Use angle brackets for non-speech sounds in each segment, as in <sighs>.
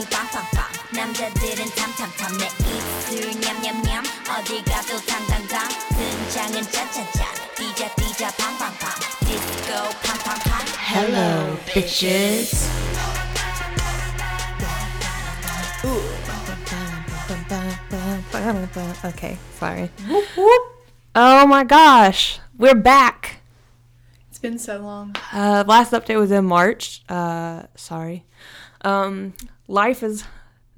눈이 빵빵빵 남자들은 탐탐탐 내 입술 냠냠냠 어디 가도 당당당 등장은 짜짜짜 뛰자 뛰자 팡팡팡 디스코 팡팡팡 Hello bitches Okay, sorry. Oh my gosh, we're back. It's been so long. Uh, last update was in March. Uh, sorry. Um, life has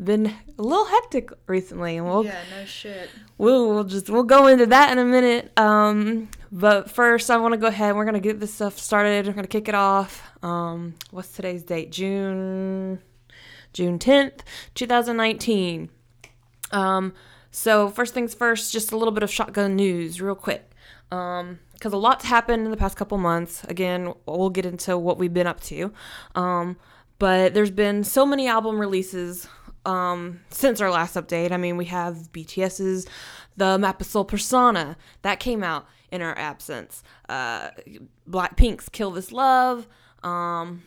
been a little hectic recently, and we'll Yeah, no shit. we'll, we'll just we'll go into that in a minute. Um, but first, I want to go ahead. And We're gonna get this stuff started. We're gonna kick it off. Um, what's today's date? June June tenth, two thousand nineteen. Um, so first things first, just a little bit of shotgun news, real quick. Um, because a lot's happened in the past couple months. Again, we'll get into what we've been up to. Um, but there's been so many album releases um, since our last update. I mean, we have BTS's The Map of Soul Persona that came out in our absence. Uh, Blackpink's Kill This Love. Um,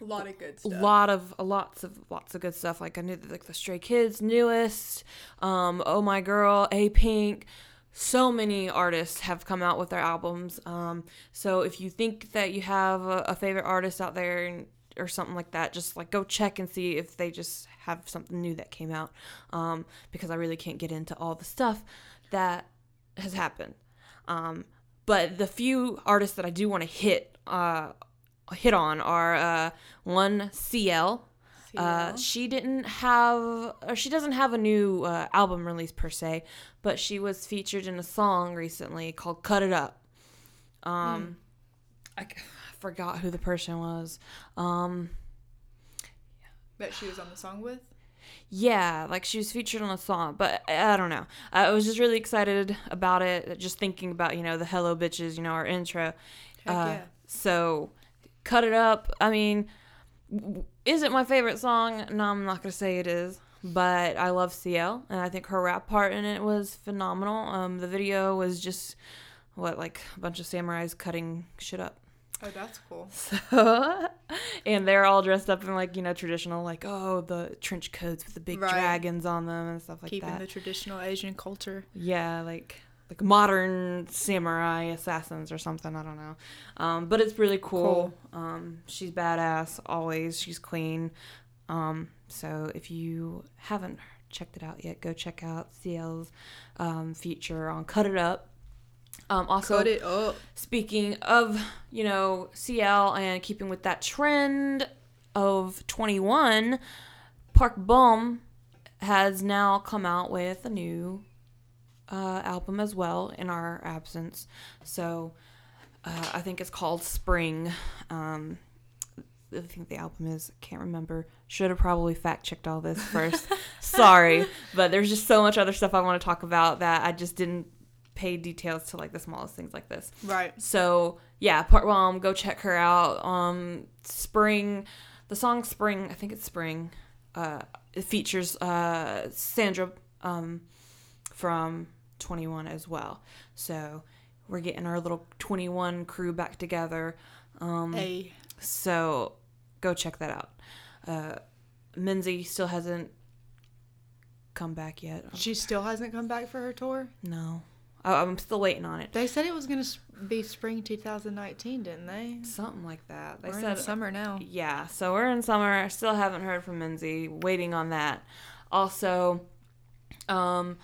A lot of good stuff. a lot of lots of lots of good stuff. Like I knew that, like the Stray Kids newest, um, Oh My Girl, A Pink. So many artists have come out with their albums. Um, so if you think that you have a, a favorite artist out there and, or something like that, just like go check and see if they just have something new that came out. Um, because I really can't get into all the stuff that has happened. Um, but the few artists that I do want to hit uh, hit on are uh, one CL. Uh, she didn't have, or she doesn't have a new uh, album release per se, but she was featured in a song recently called "Cut It Up." Um, I forgot who the person was. Um, that she was on the song with. yeah, like she was featured on a song, but I don't know. I was just really excited about it. Just thinking about you know the "Hello Bitches," you know our intro. Heck Uh, yeah. So, cut it up. I mean, is it my favorite song? No, I'm not gonna say it is, but I love CL, and I think her rap part in it was phenomenal. Um, the video was just what like a bunch of samurais cutting shit up. Oh, that's cool. <laughs> So, and they're all dressed up in like you know traditional like oh the trench coats with the big Right. dragons on them and stuff like Keeping that. Keeping the traditional Asian culture. Yeah, like like modern samurai assassins or something. I don't know. Um, but it's really cool. Um, she's badass always. She's queen. Um, so if you haven't checked it out yet, go check out CL's um, feature on Cut It Up. Um, also, Cut it up. Speaking of, you know, CL and keeping with that trend of 21, Park Bom has now come out with a new uh, album as well in our absence. So uh, I think it's called Spring. Um, I think the album is, can't remember. Should have probably fact checked all this first. <laughs> Sorry, but there's just so much other stuff I want to talk about that I just didn't pay details to like the smallest things like this. Right. So yeah, part um, go check her out. Um, Spring, the song Spring, I think it's Spring. Uh, it features uh Sandra um from Twenty One as well. So we're getting our little Twenty One crew back together. Um, A. so go check that out. Uh, Minzy still hasn't come back yet. She still hasn't come back for her tour. No, I'm still waiting on it. They said it was gonna be spring 2019, didn't they? Something like that. They We're said in summer now. Yeah, so we're in summer. I still haven't heard from Minzy. Waiting on that. Also, um,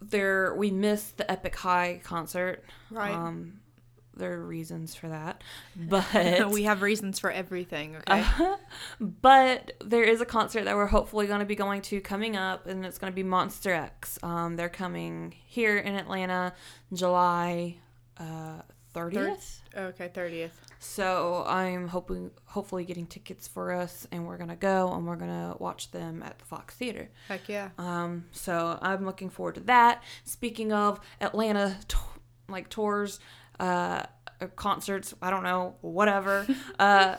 there we missed the Epic High concert. Right. Um, there are reasons for that, <laughs> but we have reasons for everything. Okay. <laughs> but there is a concert that we're hopefully going to be going to coming up, and it's going to be Monsta X. Um, they're coming here in Atlanta, July uh, thirtieth. okay, 30th. So I'm hoping, hopefully, getting tickets for us, and we're gonna go and we're gonna watch them at the Fox Theater. Heck yeah. Um, so I'm looking forward to that. Speaking of Atlanta, like tours, uh, concerts, I don't know, whatever. <laughs> uh,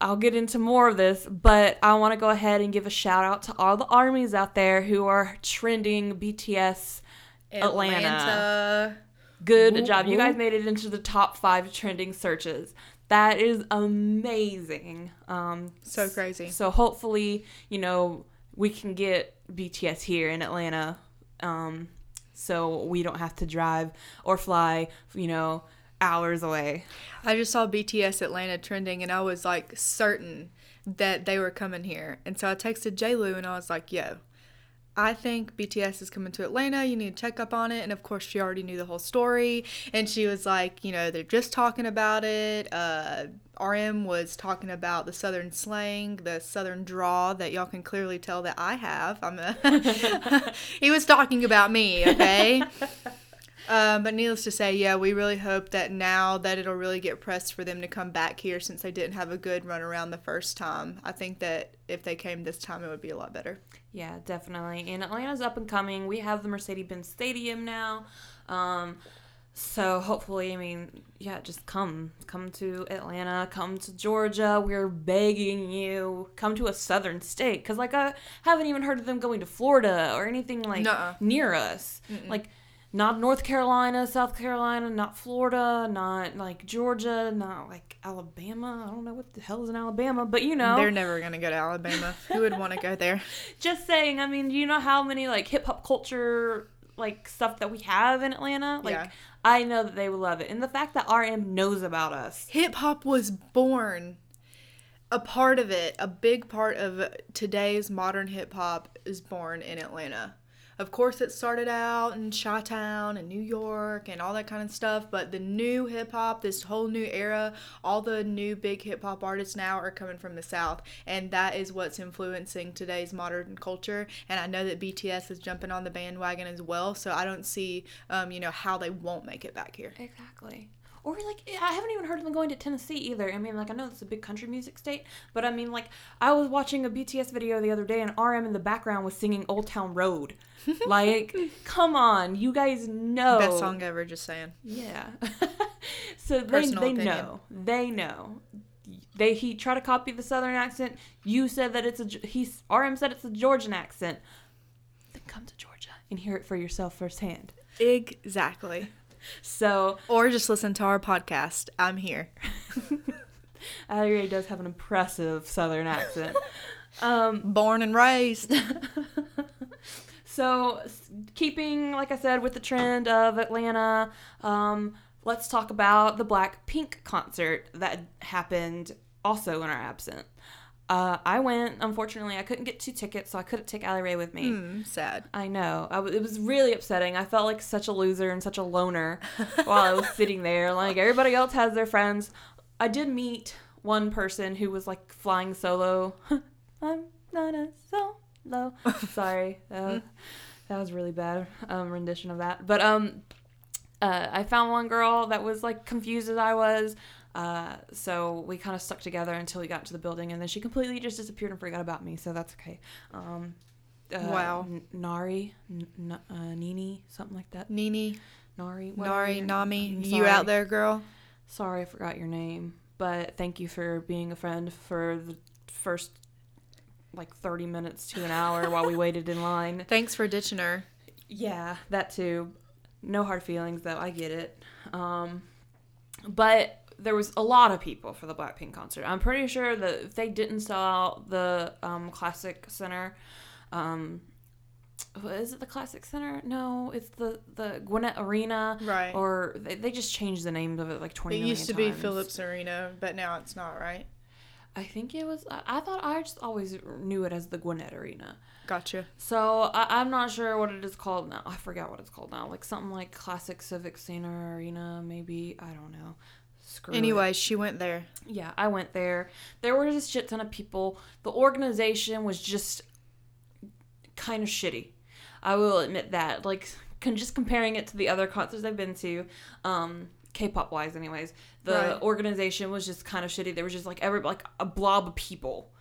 I'll get into more of this, but I want to go ahead and give a shout out to all the armies out there who are trending BTS. Atlanta. Good Whoop, job. You guys made it into the top five trending searches. That is amazing. Um, So crazy. so hopefully, you know, we can get BTS here in Atlanta, um, so we don't have to drive or fly, you know, hours away. I just saw BTS Atlanta trending and I was like certain that they were coming here. And so I texted JLu and I was like, yo, I think BTS is coming to Atlanta. You need to check up on it. And of course, she already knew the whole story. And she was like, you know, they're just talking about it. Uh, RM was talking about the Southern slang, the Southern draw that y'all can clearly tell that I have. I'm a <laughs> he was talking about me, okay? <laughs> Um, but needless to say, yeah, we really hope that now that it'll really get pressed for them to come back here since they didn't have a good run around the first time. I think that if they came this time, it would be a lot better. Yeah, definitely. And Atlanta's up and coming. We have the Mercedes-Benz Stadium now. Um, so hopefully, I mean, yeah, just come, come to Atlanta, come to Georgia. We're begging you, come to a southern state, because like I haven't even heard of them going to Florida or anything like Nuh-uh. near us. Like not North Carolina, South Carolina, not Florida, not like Georgia, not like Alabama. I don't know what the hell is in Alabama, but you know, They're never going to go to Alabama. Who would want to go there? <laughs> just saying i mean do you know how many like hip hop culture like stuff that we have in atlanta like Yeah. i know that they would love it and the fact that rm knows about us Hip hop was born. A part of it, a big part of today's modern hip hop is born in Atlanta. Of course, it started out in Chi Town and New York and all that kind of stuff, but the new hip hop, this whole new era, all the new big hip hop artists now are coming from the South, and that is what's influencing today's modern culture. And I know that BTS is jumping on the bandwagon as well, so I don't see, um, you know, how they won't make it back here. exactly or like i haven't even heard of them going to tennessee either i mean like i know it's a big country music state but i mean like i was watching a bts video the other day and rm in the background was singing old town road <laughs> like come on you guys know Best song ever, just saying. Yeah. <laughs> so they, Personal they opinion. know. They know. They he tried to copy the southern accent. You said that it's a he's RM said it's a Georgian accent. Then come to Georgia and hear it for yourself firsthand. Exactly. So Or just listen to our podcast. I'm here. <laughs> Allie Ray does have an impressive southern accent. <laughs> um, Born and raised. <laughs> So, keeping, like I said, with the trend of Atlanta, um, let's talk about the Blackpink concert that happened also in our absence. Uh, I went. Unfortunately, I couldn't get two tickets, so I couldn't take Allie Ray with me. Hmm, sad. I know. I w- it was really upsetting. I felt like such a loser and such a loner <laughs> while I was sitting there. Like everybody else has their friends. I did meet one person who was like flying solo. <laughs> I'm not a solo. <laughs> Sorry, that was, that was really bad um, rendition of that. But um, uh, I found one girl that was like confused as I was. Uh, so we kind of stuck together until we got to the building, and then she completely just disappeared and forgot about me. So that's okay. Um, uh, Wow. N- Nari, N- N- uh, Nini, something like that. Nini, Nari, Nari, Nami, you out there, girl? Sorry, I forgot your name, but thank you for being a friend for the first like 30 minutes to an hour while we waited in line. <laughs> Thanks for ditching her. Yeah, that too. No hard feelings though. I get it. Um, but there was a lot of people for the Blackpink concert. I'm pretty sure that if they didn't sell out the um, Classic Center, um, what is it the Classic Center? No, it's the the Gwinnett Arena. Right. Or they, they just changed the name of it like 20 It used to be. Phillips Arena, but now it's not, right? I think it was. I, I thought I just always knew it as the Gwinnett Arena. Gotcha. So I, I'm not sure what it is called now. I forgot what it's called now. Like something like Classic Civic Center Arena, maybe. I don't know. Screw it. Anyway, she went there. Yeah, I went there. There were just shit ton of people. The organization was just kind of shitty. I will admit that. Like, con- just comparing it to the other concerts I've been to, um, K-pop wise, anyways, the Right. organization was just kind of shitty. There was just like every like a blob of people,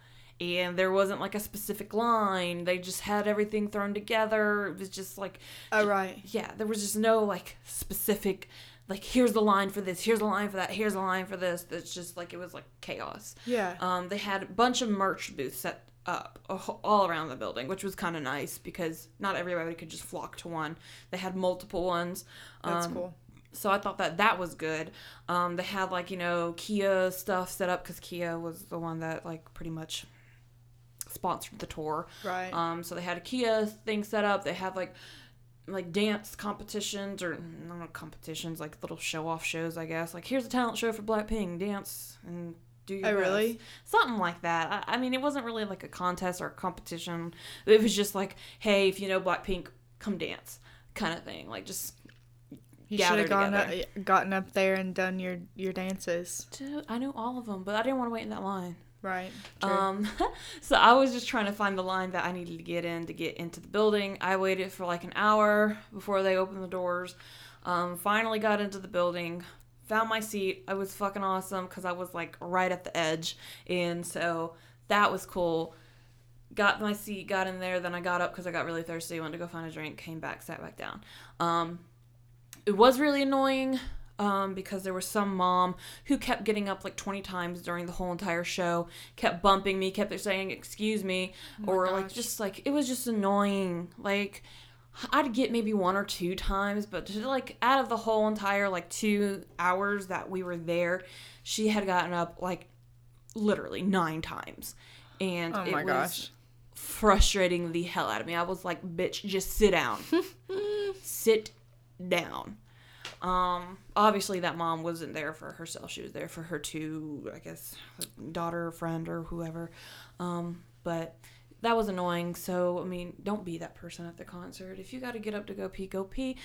and there wasn't like a specific line. They just had everything thrown together. It was just like Oh, right. yeah, there was just no like specific like here's the line for this, here's the line for that, here's the line for this. It's just like it was like chaos. Yeah. Um, they had a bunch of merch booths set up all around the building, which was kind of nice because not everybody could just flock to one. They had multiple ones. That's Um, cool. so I thought that that was good. Um, they had like you know Kia stuff set up because Kia was the one that like pretty much sponsored the tour. Right. Um, so they had a Kia thing set up. They had like like dance competitions or not competitions, like little show off shows, I guess. Like here's a talent show for Blackpink, dance and do your Oh, best. really? Something like that. I, I mean, it wasn't really like a contest or a competition. It was just like, hey, if you know Blackpink, come dance, kind of thing. Like just You should have gone up, gotten up there and done your your dances. Dude, I knew all of them, but I didn't want to wait in that line. Right. True. Um, <laughs> so I was just trying to find the line that I needed to get in to get into the building. I waited for like an hour before they opened the doors. Um, finally got into the building, found my seat. I was fucking awesome because I was like right at the edge, and so that was cool. Got my seat, got in there. Then I got up because I got really thirsty. Went to go find a drink. Came back, sat back down. Um, it was really annoying um, because there was some mom who kept getting up like 20 times during the whole entire show, kept bumping me, kept saying, Excuse me, or like just like it was just annoying. Like, I'd get maybe one or two times, but to, like out of the whole entire like two hours that we were there, she had gotten up like literally nine times. And Oh it was gosh. frustrating the hell out of me. I was like, bitch, just sit down. <laughs> sit down. Um, obviously that mom wasn't there for herself. She was there for her two, I guess, daughter, friend, or whoever. Um, but that was annoying. So I mean, don't be that person at the concert. If you got to get up to go pee, go pee.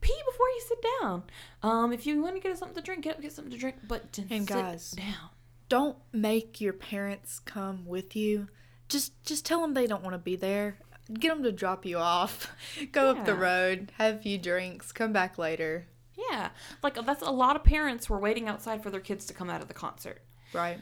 Pee before you sit down. Um, if you want to get something to drink, get up, get something to drink. But And sit guys, down. don't make your parents come with you. Just just tell them they don't want to be there. Get them to drop you off. <laughs> Go up the road, have a few drinks, come back later. Yeah, like that's a lot of parents were waiting outside for their kids to come out of the concert. Right.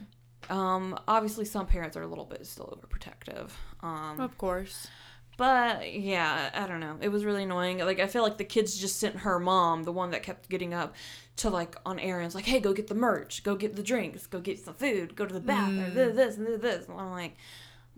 Um, obviously, some parents are a little bit still overprotective. Um, Of course. but yeah, I don't know. It was really annoying. Like I feel like the kids just sent her mom, the one that kept getting up, to like on errands, like, "Hey, go get the merch, go get the drinks, go get some food, go to the bathroom, this, this, and this, this." And I'm like,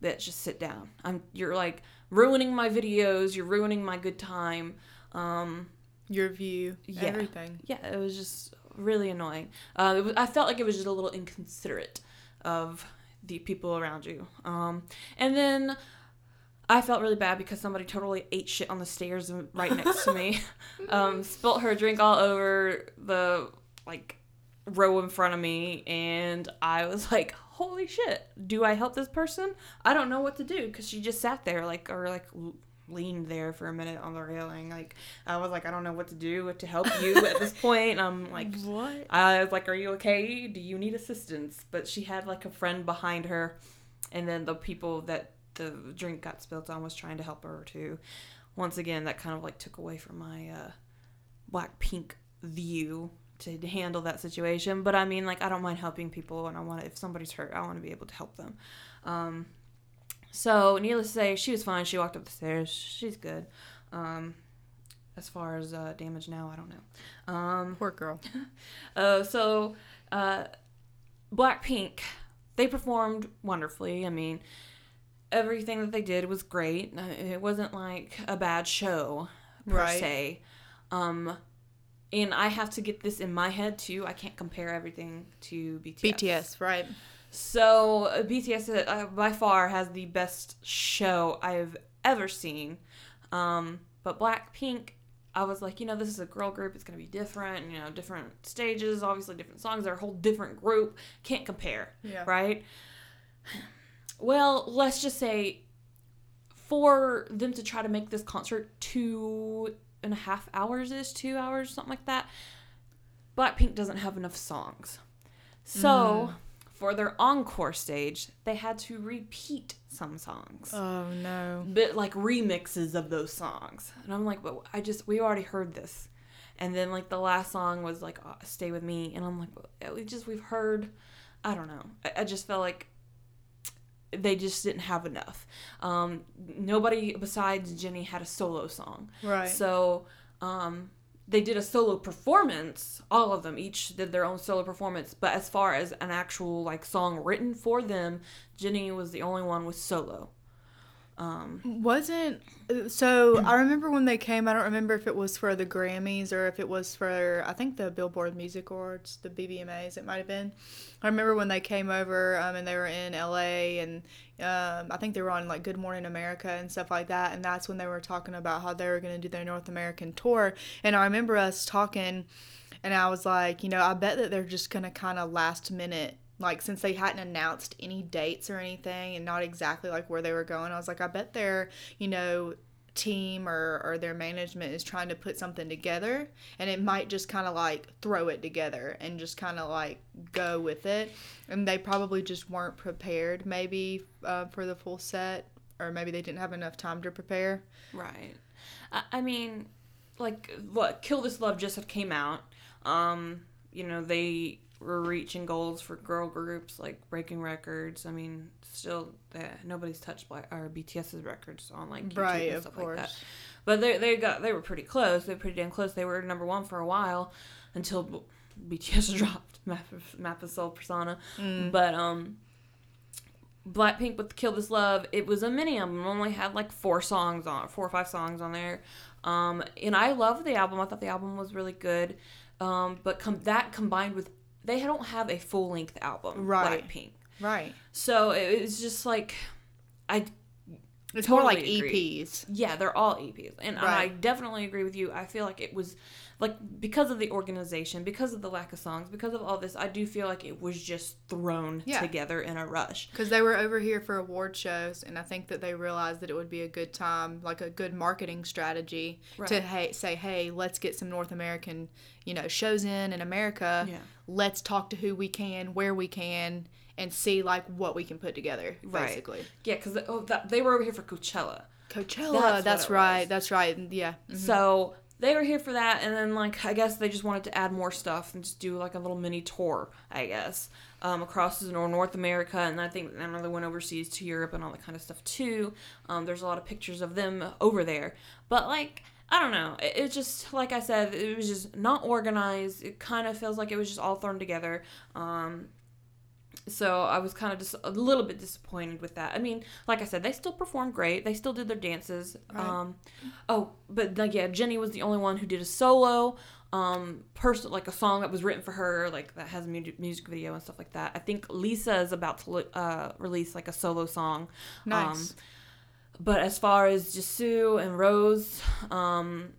"Bitch, just sit down. I'm you're like ruining my videos. You're ruining my good time." Um, Your view, Yeah. everything. yeah, it was just really annoying. Uh, it was, I felt like it was just a little inconsiderate of the people around you. Um, and then I felt really bad because somebody totally ate shit on the stairs right next to me. <laughs> <laughs> Um, spilt her drink all over the like row in front of me, and I was like, "Holy shit! Do I help this person? I don't know what to do because she just sat there like or like." Leaned there for a minute on the railing like i was like i don't know what to do to help you at this point i'm <laughs> like What? I was like, "Are you okay? Do you need assistance?" But she had like a friend behind her, and then the people that the drink got spilled on was trying to help her too. Once again, that kind of like took away from my uh, black pink view to handle that situation. But I mean, like, I don't mind helping people, and I want to, if somebody's hurt, I want to be able to help them. Um, so, needless to say, she was fine. She walked up the stairs. She's good. Um, as far as uh, damage now, I don't know. Um, Poor girl. <laughs> uh, so, uh, Blackpink, they performed wonderfully. I mean, everything that they did was great. Uh, It wasn't like a bad show per Right. se. Um, and I have to get this in my head too. I can't compare everything to BTS. BTS, right? So uh, BTS uh, by far has the best show I've ever seen. Um, but Blackpink, I was like, you know, this is a girl group. It's gonna be different. You know, different stages, obviously different songs. They're a whole different group. Can't compare, Yeah. right? Well, let's just say for them to try to make this concert two and a half hours is two hours, something like that. Blackpink doesn't have enough songs. So, for their encore stage, they had to repeat some songs. Oh no. But like remixes of those songs. And I'm like, but I just, we already heard this. And then like the last song was like, uh, Stay With Me. And I'm like, but we just, we've heard, I don't know. I, I just felt like they just didn't have enough. Um, nobody besides Jennie had a solo song. Right. So um, they did a solo performance. All of them each did their own solo performance. But as far as an actual like song written for them, Jennie was the only one with solo. Um, Wasn't so? I remember when they came. I don't remember if it was for the Grammys or if it was for I think the Billboard Music Awards, the BBMAs. It might have been. I remember when they came over um, and they were in LA and um, I think they were on like Good Morning America and stuff like that. And that's when they were talking about how they were going to do their North American tour. And I remember us talking, and I was like, you know, I bet that they're just going to kind of last minute like since they hadn't announced any dates or anything and not exactly like where they were going i was like i bet their you know team or, or their management is trying to put something together and it might just kind of like throw it together and just kind of like go with it and they probably just weren't prepared maybe uh, for the full set or maybe they didn't have enough time to prepare Right. I, I mean, like what Kill This Love just came out. Um, you know, they were reaching goals for girl groups, like breaking records. I mean, still, eh, nobody's touched Black or BTS's records on like YouTube Right, and of stuff like that. But they they got they were pretty close. They were pretty damn close. They were number one for a while until BTS <laughs> dropped Map of, Map of Soul Persona. Mm. But um, Blackpink with Kill This Love, it was a mini album. It only had like four songs on, four or five songs on there. Um, and I loved the album. I thought the album was really good. Um, but com- that combined with they don't have a full length album, Right. Blackpink. right So it was just like I it's more like agree. eps yeah, they're all EPs. And I definitely agree with you. I feel like it was like because of the organization, because of the lack of songs, because of all this, I do feel like it was just thrown Yeah. together in a rush. because they were over here for award shows and i think that they realized that it would be a good time like a good marketing strategy to hey, say hey let's get some north american you know shows in in america Yeah. let's talk to who we can where we can and see like what we can put together Right. basically Yeah, because oh, they were over here for Coachella. coachella That's that's, right was. that's right yeah Mhm. So they were here for that, and then like I guess they just wanted to add more stuff and just do like a little mini tour, I guess, um, across North America, and I think know they went overseas to Europe and all that kind of stuff too. Um, there's a lot of pictures of them over there, but like. I don't know. It, it just like I said, it was just not organized. It kind of feels like it was just all thrown together. Um, so I was kind of just a little bit disappointed with that. I mean, like I said, they still performed great. They still did their dances. Right. Um, oh, but like yeah, Jennie was the only one who did a solo, um, person like a song that was written for her, like that has a mu- music video and stuff like that. I think Lisa is about to uh, release like a solo song. nice Um, but as far as Jisoo and Rose, um,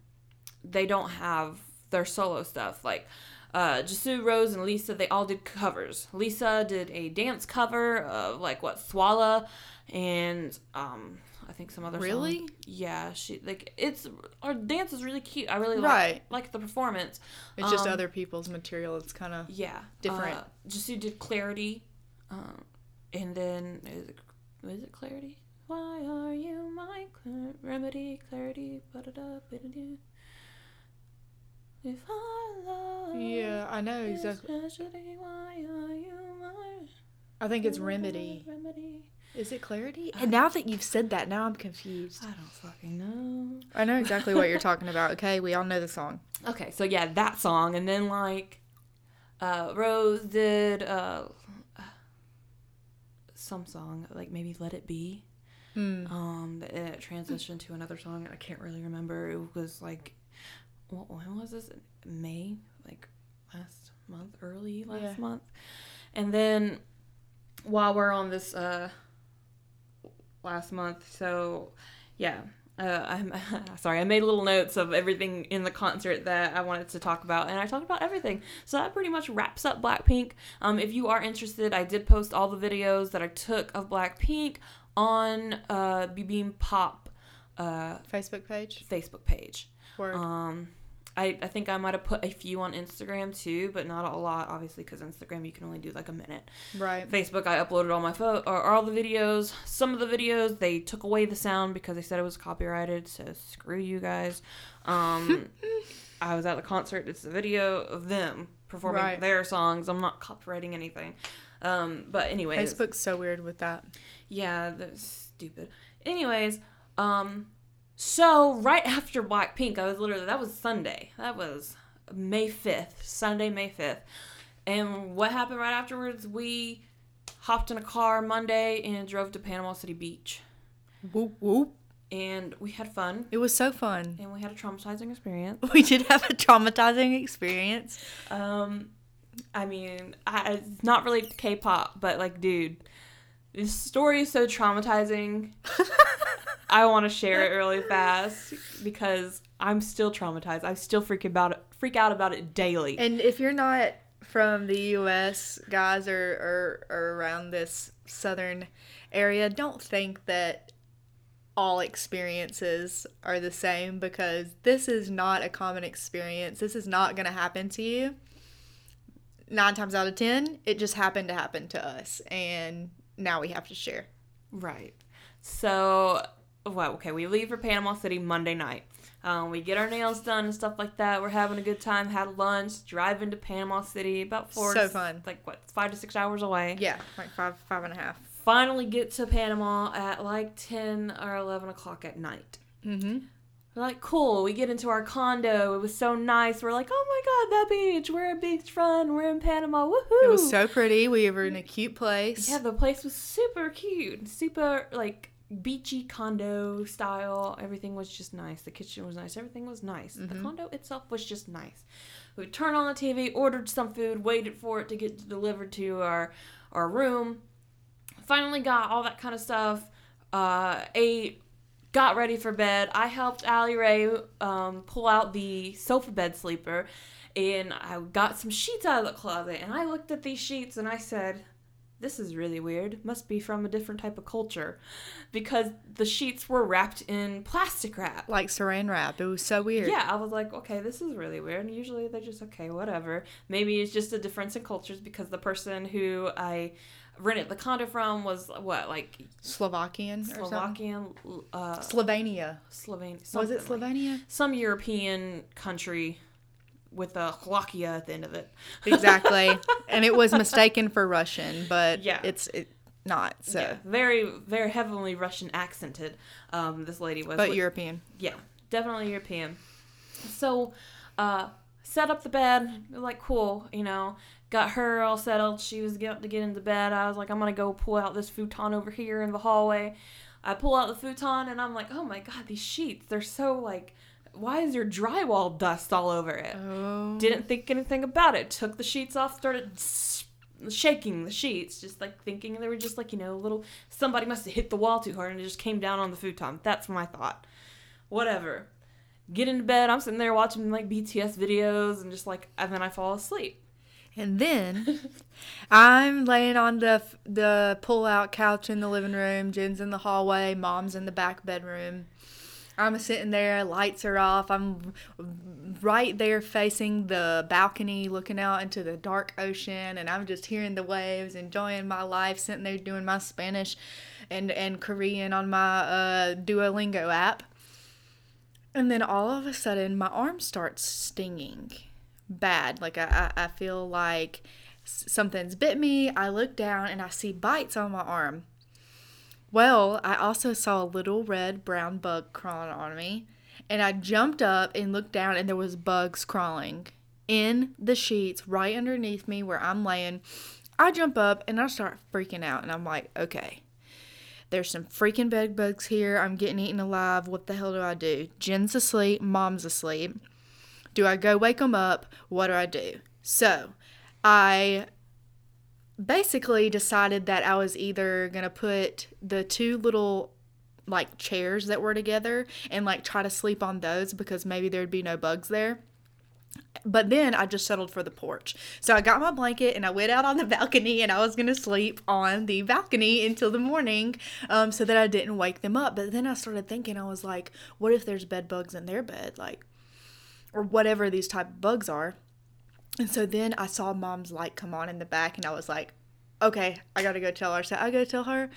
they don't have their solo stuff. Like uh, Jisoo, Rose, and Lisa, they all did covers. Lisa did a dance cover of like what Swalla, and um, I think some other. song. Really? Yeah, she like it's her dance is really cute. I really Right. like like the performance. it's just um, other people's material it's kind of Yeah, Different. Uh, Jisoo did Clarity, um, and then is it, is it Clarity? Why are you my cl- remedy? Clarity, ba-da-da, ba-da-da. If I love yeah i know exactly tragedy, why are you my i think it's remedy remedy? is it clarity and now that you've said that now i'm confused I don't fucking know. I know exactly what you're talking about. Okay, we all know the song. Okay, so yeah, that song, and then like, uh, Rose did uh, some song like maybe "Let It Be." Mm. Um, it transitioned to another song. I can't really remember. It was like, what when was this? May, like last month, early last Yeah. month, and then while we're on this uh last month, so yeah. Uh, I'm <laughs> sorry. I made little notes of everything in the concert that I wanted to talk about, and I talked about everything. So that pretty much wraps up Blackpink. Um, if you are interested, I did post all the videos that I took of Blackpink on uh, Beam Pop uh, Facebook page. Facebook page. Word. Um, I, I think I might have put a few on Instagram too, but not a lot, obviously, because Instagram you can only do like a minute. right. Facebook, I uploaded all my photo or all the videos. Some of the videos they took away the sound because they said it was copyrighted. So screw you guys. Um, <laughs> I was at the concert. It's a video of them performing Right. their songs. I'm not copyrighting anything. Um, but anyways, Facebook's so weird with that. yeah, that's stupid. Anyways, um, so right after Blackpink, I was literally that was Sunday. That was May fifth, Sunday, May fifth. And what happened right afterwards? We hopped in a car Monday and drove to Panama City Beach. Whoop whoop. and we had fun, It was so fun. and we had a traumatizing experience. <laughs> We did have a traumatizing experience. Um, I mean, I, it's not really K-pop, but like, dude, this story is so traumatizing. <laughs> I want to share it really fast because I'm still traumatized. I still freak about it, freak out about it daily. And if you're not from the U.S., guys, or, or, or around this southern area, don't think that all experiences are the same because this is not a common experience. This is not going to happen to you. Nine times out of ten, it just happened to happen to us. And now we have to share. Right. So, well, okay, we leave for Panama City Monday night. Um, we get our nails done and stuff like that. We're having a good time. Had lunch. Drive into Panama City. About four. So fun. Like what? Five to six hours away. Yeah, like five, five and a half. Finally get to Panama at like ten or eleven o'clock at night. Mm-hmm. We're like, cool. We get into our condo. It was so nice. We're like, oh my god, that beach. We're at beachfront. We're in Panama. Woohoo! It was so pretty. We were in a cute place. Yeah, the place was super cute, super like beachy condo style. Everything was just nice. The kitchen was nice. Everything was nice. The condo itself was just nice. We turned on the TV, ordered some food, waited for it to get delivered to our our room. Finally got all that kind of stuff. Uh, ate, got ready for bed. I helped Allie Ray um, pull out the sofa bed sleeper, and I got some sheets out of the closet. And I looked at these sheets and I said, "This is really weird. Must be from a different type of culture," because the sheets were wrapped in plastic wrap. like saran wrap. It was so weird. Yeah, I was like, okay, this is really weird. Usually they're just okay, whatever. Maybe it's just a difference in cultures because the person who I rented the condo from was what, like Slovakian or something. Slovakian, uh, Slovenia. Slovenia. Was it something like- Slovenia? some European country with a Slovakia at the end of it. <laughs> Exactly. and it was mistaken for Russian, but Yeah. it's it not. So, Yeah, very, very heavily Russian accented. Um, this lady was, but With- European. Yeah, definitely European. So, uh, set up the bed. Like, cool, you know. Got her all settled. She was about to get into bed. I was like, I'm gonna go pull out this futon over here in the hallway. I pull out the futon and I'm like, oh my god, these sheets, they're so like, why is there drywall dust all over it? Oh. Didn't think anything about it. Took the sheets off, started shaking the sheets, just like thinking they were just like, you know, little, somebody must have hit the wall too hard and it just came down on the futon. That's my thought. Whatever. Get into bed. I'm sitting there watching like BTS videos and just like, and then I fall asleep. And then <laughs> I'm laying on the the pull out couch in the living room. Jen's in the hallway. Mom's in the back bedroom. I'm sitting there. Lights are off. I'm right there facing the balcony, looking out into the dark ocean, and I'm just hearing the waves, enjoying my life. Sitting there doing my Spanish and and Korean on my uh, Duolingo app. And then all of a sudden, my arm starts stinging bad. Like, I, I, I feel like something's bit me. I look down and I see bites on my arm. Well, I also saw a little red brown bug crawling on me. And I jumped up and looked down, and there was bugs crawling in the sheets right underneath me where I'm laying. I jump up and I start freaking out, and I'm like, okay, there's some freaking bed bugs here. I'm getting eaten alive. What the hell do I do? Jen's asleep. Mom's asleep. Do I go wake them up? What do I do? So I basically decided that I was either going to put the two little like chairs that were together and like try to sleep on those because maybe there'd be no bugs there. But then I just settled for the porch. So I got my blanket and I went out on the <laughs> balcony and I was going to sleep on the balcony until the morning um, so that I didn't wake them up. But then I started thinking, I was like, what if there's bed bugs in their bed? Like, or whatever these type of bugs are. And so then I saw mom's light come on in the back and I was like, okay, I gotta go tell her. So I go tell her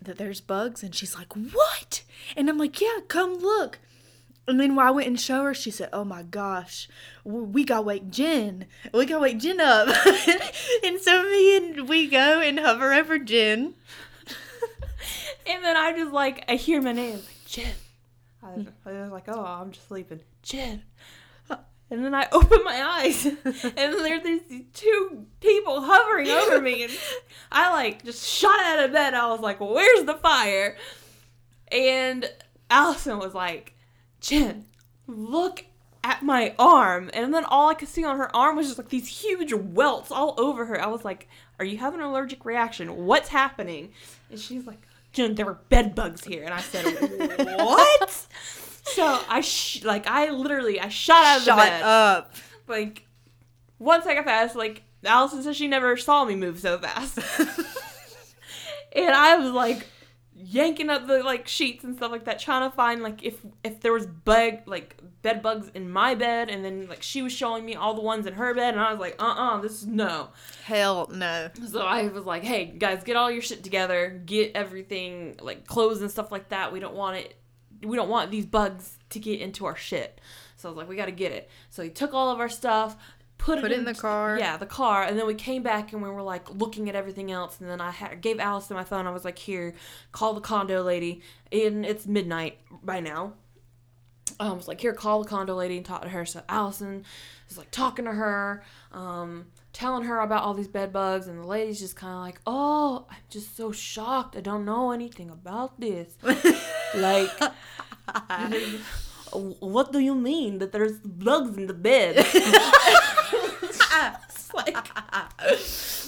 that there's bugs and she's like, what? And I'm like, yeah, come look. And then when I went and show her, she said, "Oh my gosh, we gotta wake Jen. We gotta wake Jen up." <laughs> and so me and we go and hover over Jen. <laughs> And then I just like, I hear my name, like, Jen. I was, hmm. I was like, oh, I'm just sleeping. Jen. And then I <laughs> open my eyes, <laughs> and there's these two people hovering over me, and I like just shot out of bed. I was like, "Where's the fire?" And Allison was like, Jen, look at my arm. And then all I could see on her arm was just like these huge welts all over her. I was like, Are you having an allergic reaction? What's happening? And she's like, Jen, there were bed bugs here. And I said, <laughs> What? So I, sh- like, I literally, I shot out of Shut the bed. up. Like, one second fast, like, Allison says she never saw me move so fast. <laughs> and I was like yanking up the like sheets and stuff like that, trying to find like if if there was bug like bed bugs in my bed, and then like she was showing me all the ones in her bed, and I was like, uh uh this is no. Hell no. So I was like, hey guys, get all your shit together, get everything like clothes and stuff like that. We don't want it. We don't want these bugs to get into our shit. So I was like, we got to get it. So he took all of our stuff, put, Put it in the car. Yeah, the car, and then we came back and we were like looking at everything else, and then I ha- gave Allison my phone. I was like, here, call the condo lady. And it's midnight by now. Um, I was like, here, call the condo lady and talk to her. So Allison is like talking to her, um, telling her about all these bed bugs, and the lady's just kind of like, oh, I'm just so shocked. I don't know anything about this. <laughs> like, <laughs> what do you mean that there's bugs in the bed? <laughs> Like, I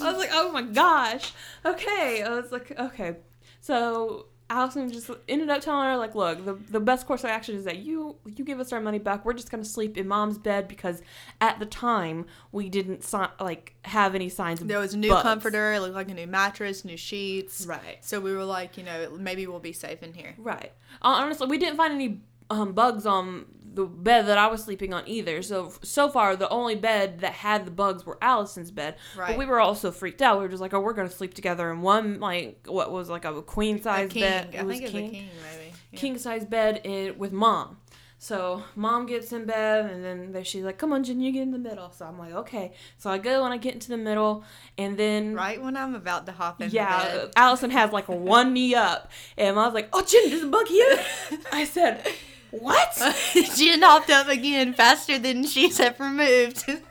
was like, oh my gosh. Okay. I was like, okay. So Allison just ended up telling her, like, look, the, the best course of action is that you you give us our money back. We're just gonna sleep in mom's bed because at the time we didn't si- like have any signs of There was a new bugs. comforter, it looked like a new mattress, new sheets. Right. So we were like, you know, maybe we'll be safe in here. Right. Uh, honestly, we didn't find any um, bugs on the bed that I was sleeping on either. So so far, the only bed that had the bugs were Allison's bed. Right. But we were also freaked out. We were just like, oh, we're gonna sleep together in one like what was like a queen size king. bed. I think it was a king, maybe. Yeah. king size bed in, with mom. So mom gets in bed, and then there she's like, "Come on, Jen, you get in the middle." So I'm like, "Okay." So I go and I get into the middle, and then Right when I'm about to hop in yeah, bed. Allison has like one knee up, and I was like, "Oh, Jen, there's a bug here." <laughs> I said, "What?" <laughs> Jen hopped up again faster than she's ever moved. <laughs> and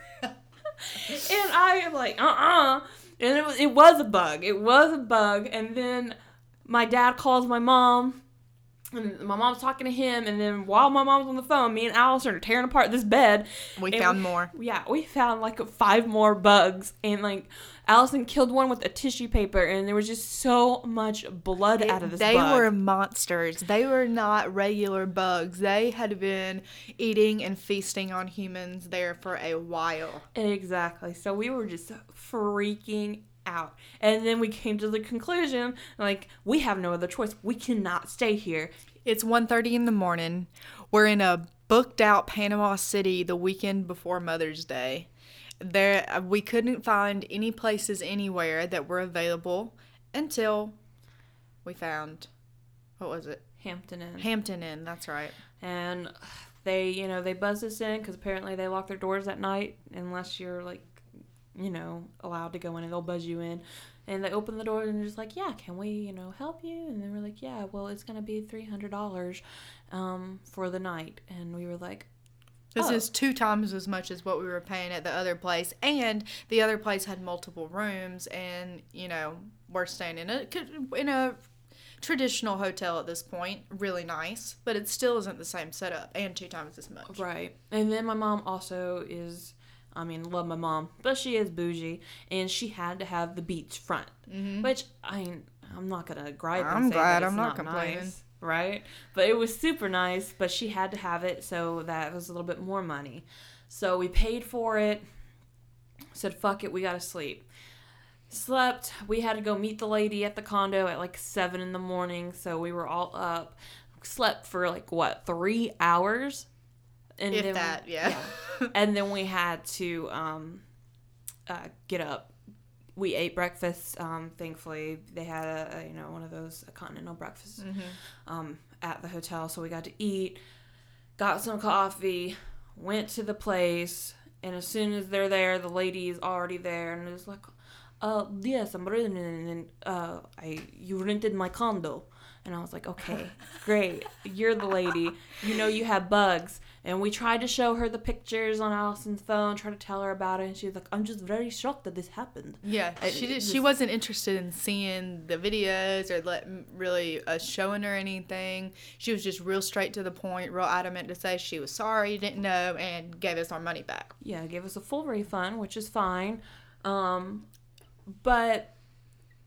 I am like, "Uh, uh And it was it was a bug. It was a bug. And then my dad calls my mom. And my mom's talking to him, and then while my mom's on the phone, me and Allison are tearing apart this bed. we And found more. Yeah, we found like five more bugs, and like Allison killed one with a tissue paper, and there was just so much blood out of this they bug. were monsters. They were not regular bugs. They had been eating and feasting on humans there for a while. Exactly. So we were just freaking out. And then we came to the conclusion like we have no other choice. We cannot stay here. It's 1.30 in the morning. We're in a booked out Panama City the weekend before Mother's Day. There we couldn't find any places anywhere that were available until we found what was it? Hampton Inn. Hampton Inn, that's right. and they, you know, they buzzed us in cuz apparently they lock their doors at night unless you're like, you know, allowed to go in and they'll buzz you in. And they open the door and they're just like, "Yeah, can we, you know, help you?" And they were like, "Yeah, well, it's going to be $300 um for the night." And we were like, This Oh. is two times as much as what we were paying at the other place, and the other place had multiple rooms, and you know we're staying in a in a traditional hotel at this point, really nice, but it still isn't the same setup, and two times as much. Right. And then my mom also is, I mean, love my mom, but she is bougie, and she had to have the beach front, which I mean, I'm not gonna gripe. and Mm-hmm. I'm say glad that I'm it's not complaining. nice, right? But it was super nice, but she had to have it, so that was a little bit more money. So we paid for it. Said fuck it, we gotta sleep. Slept. We had to go meet the lady at the condo at like seven in the morning, so we were all up. Slept for like what three hours, and If that, yeah. and then we had to um, uh, get up. We ate breakfast. Um, thankfully, they had a, a you know one of those continental breakfasts um, at the hotel, so we got to eat. Got some coffee. Went to the place, and as soon as they're there, the lady is already there, and it's like, "Uh, yes, I'm renting, and uh, I you rented my condo." And I was like, okay, great. You're the lady. You know you have bugs. And we tried to show her the pictures on Allison's phone, try to tell her about it. And she was like, I'm just very shocked that this happened. Yeah, Uh, she did, she wasn't interested in seeing the videos or let really uh, showing her anything. She was just real straight to the point, real adamant to say she was sorry, didn't know, and gave us our money back. Yeah, gave us a full refund, which is fine. Um, but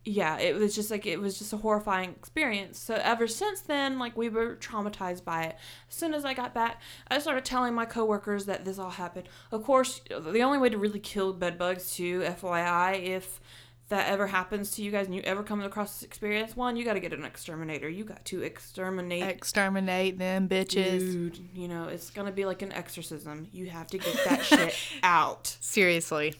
yeah, it was just like it was just a horrifying experience. So ever since then, like we were traumatized by it. As soon as I got back, I started telling my coworkers that this all happened. Of course, the only way to really kill bed bugs, too, FYI, if that ever happens to you guys and you ever come across this experience, one, you got to get an exterminator. You got to exterminate Exterminate them bitches. Dude, you know, it's gonna be like an exorcism. You have to get that shit <laughs> out. Seriously.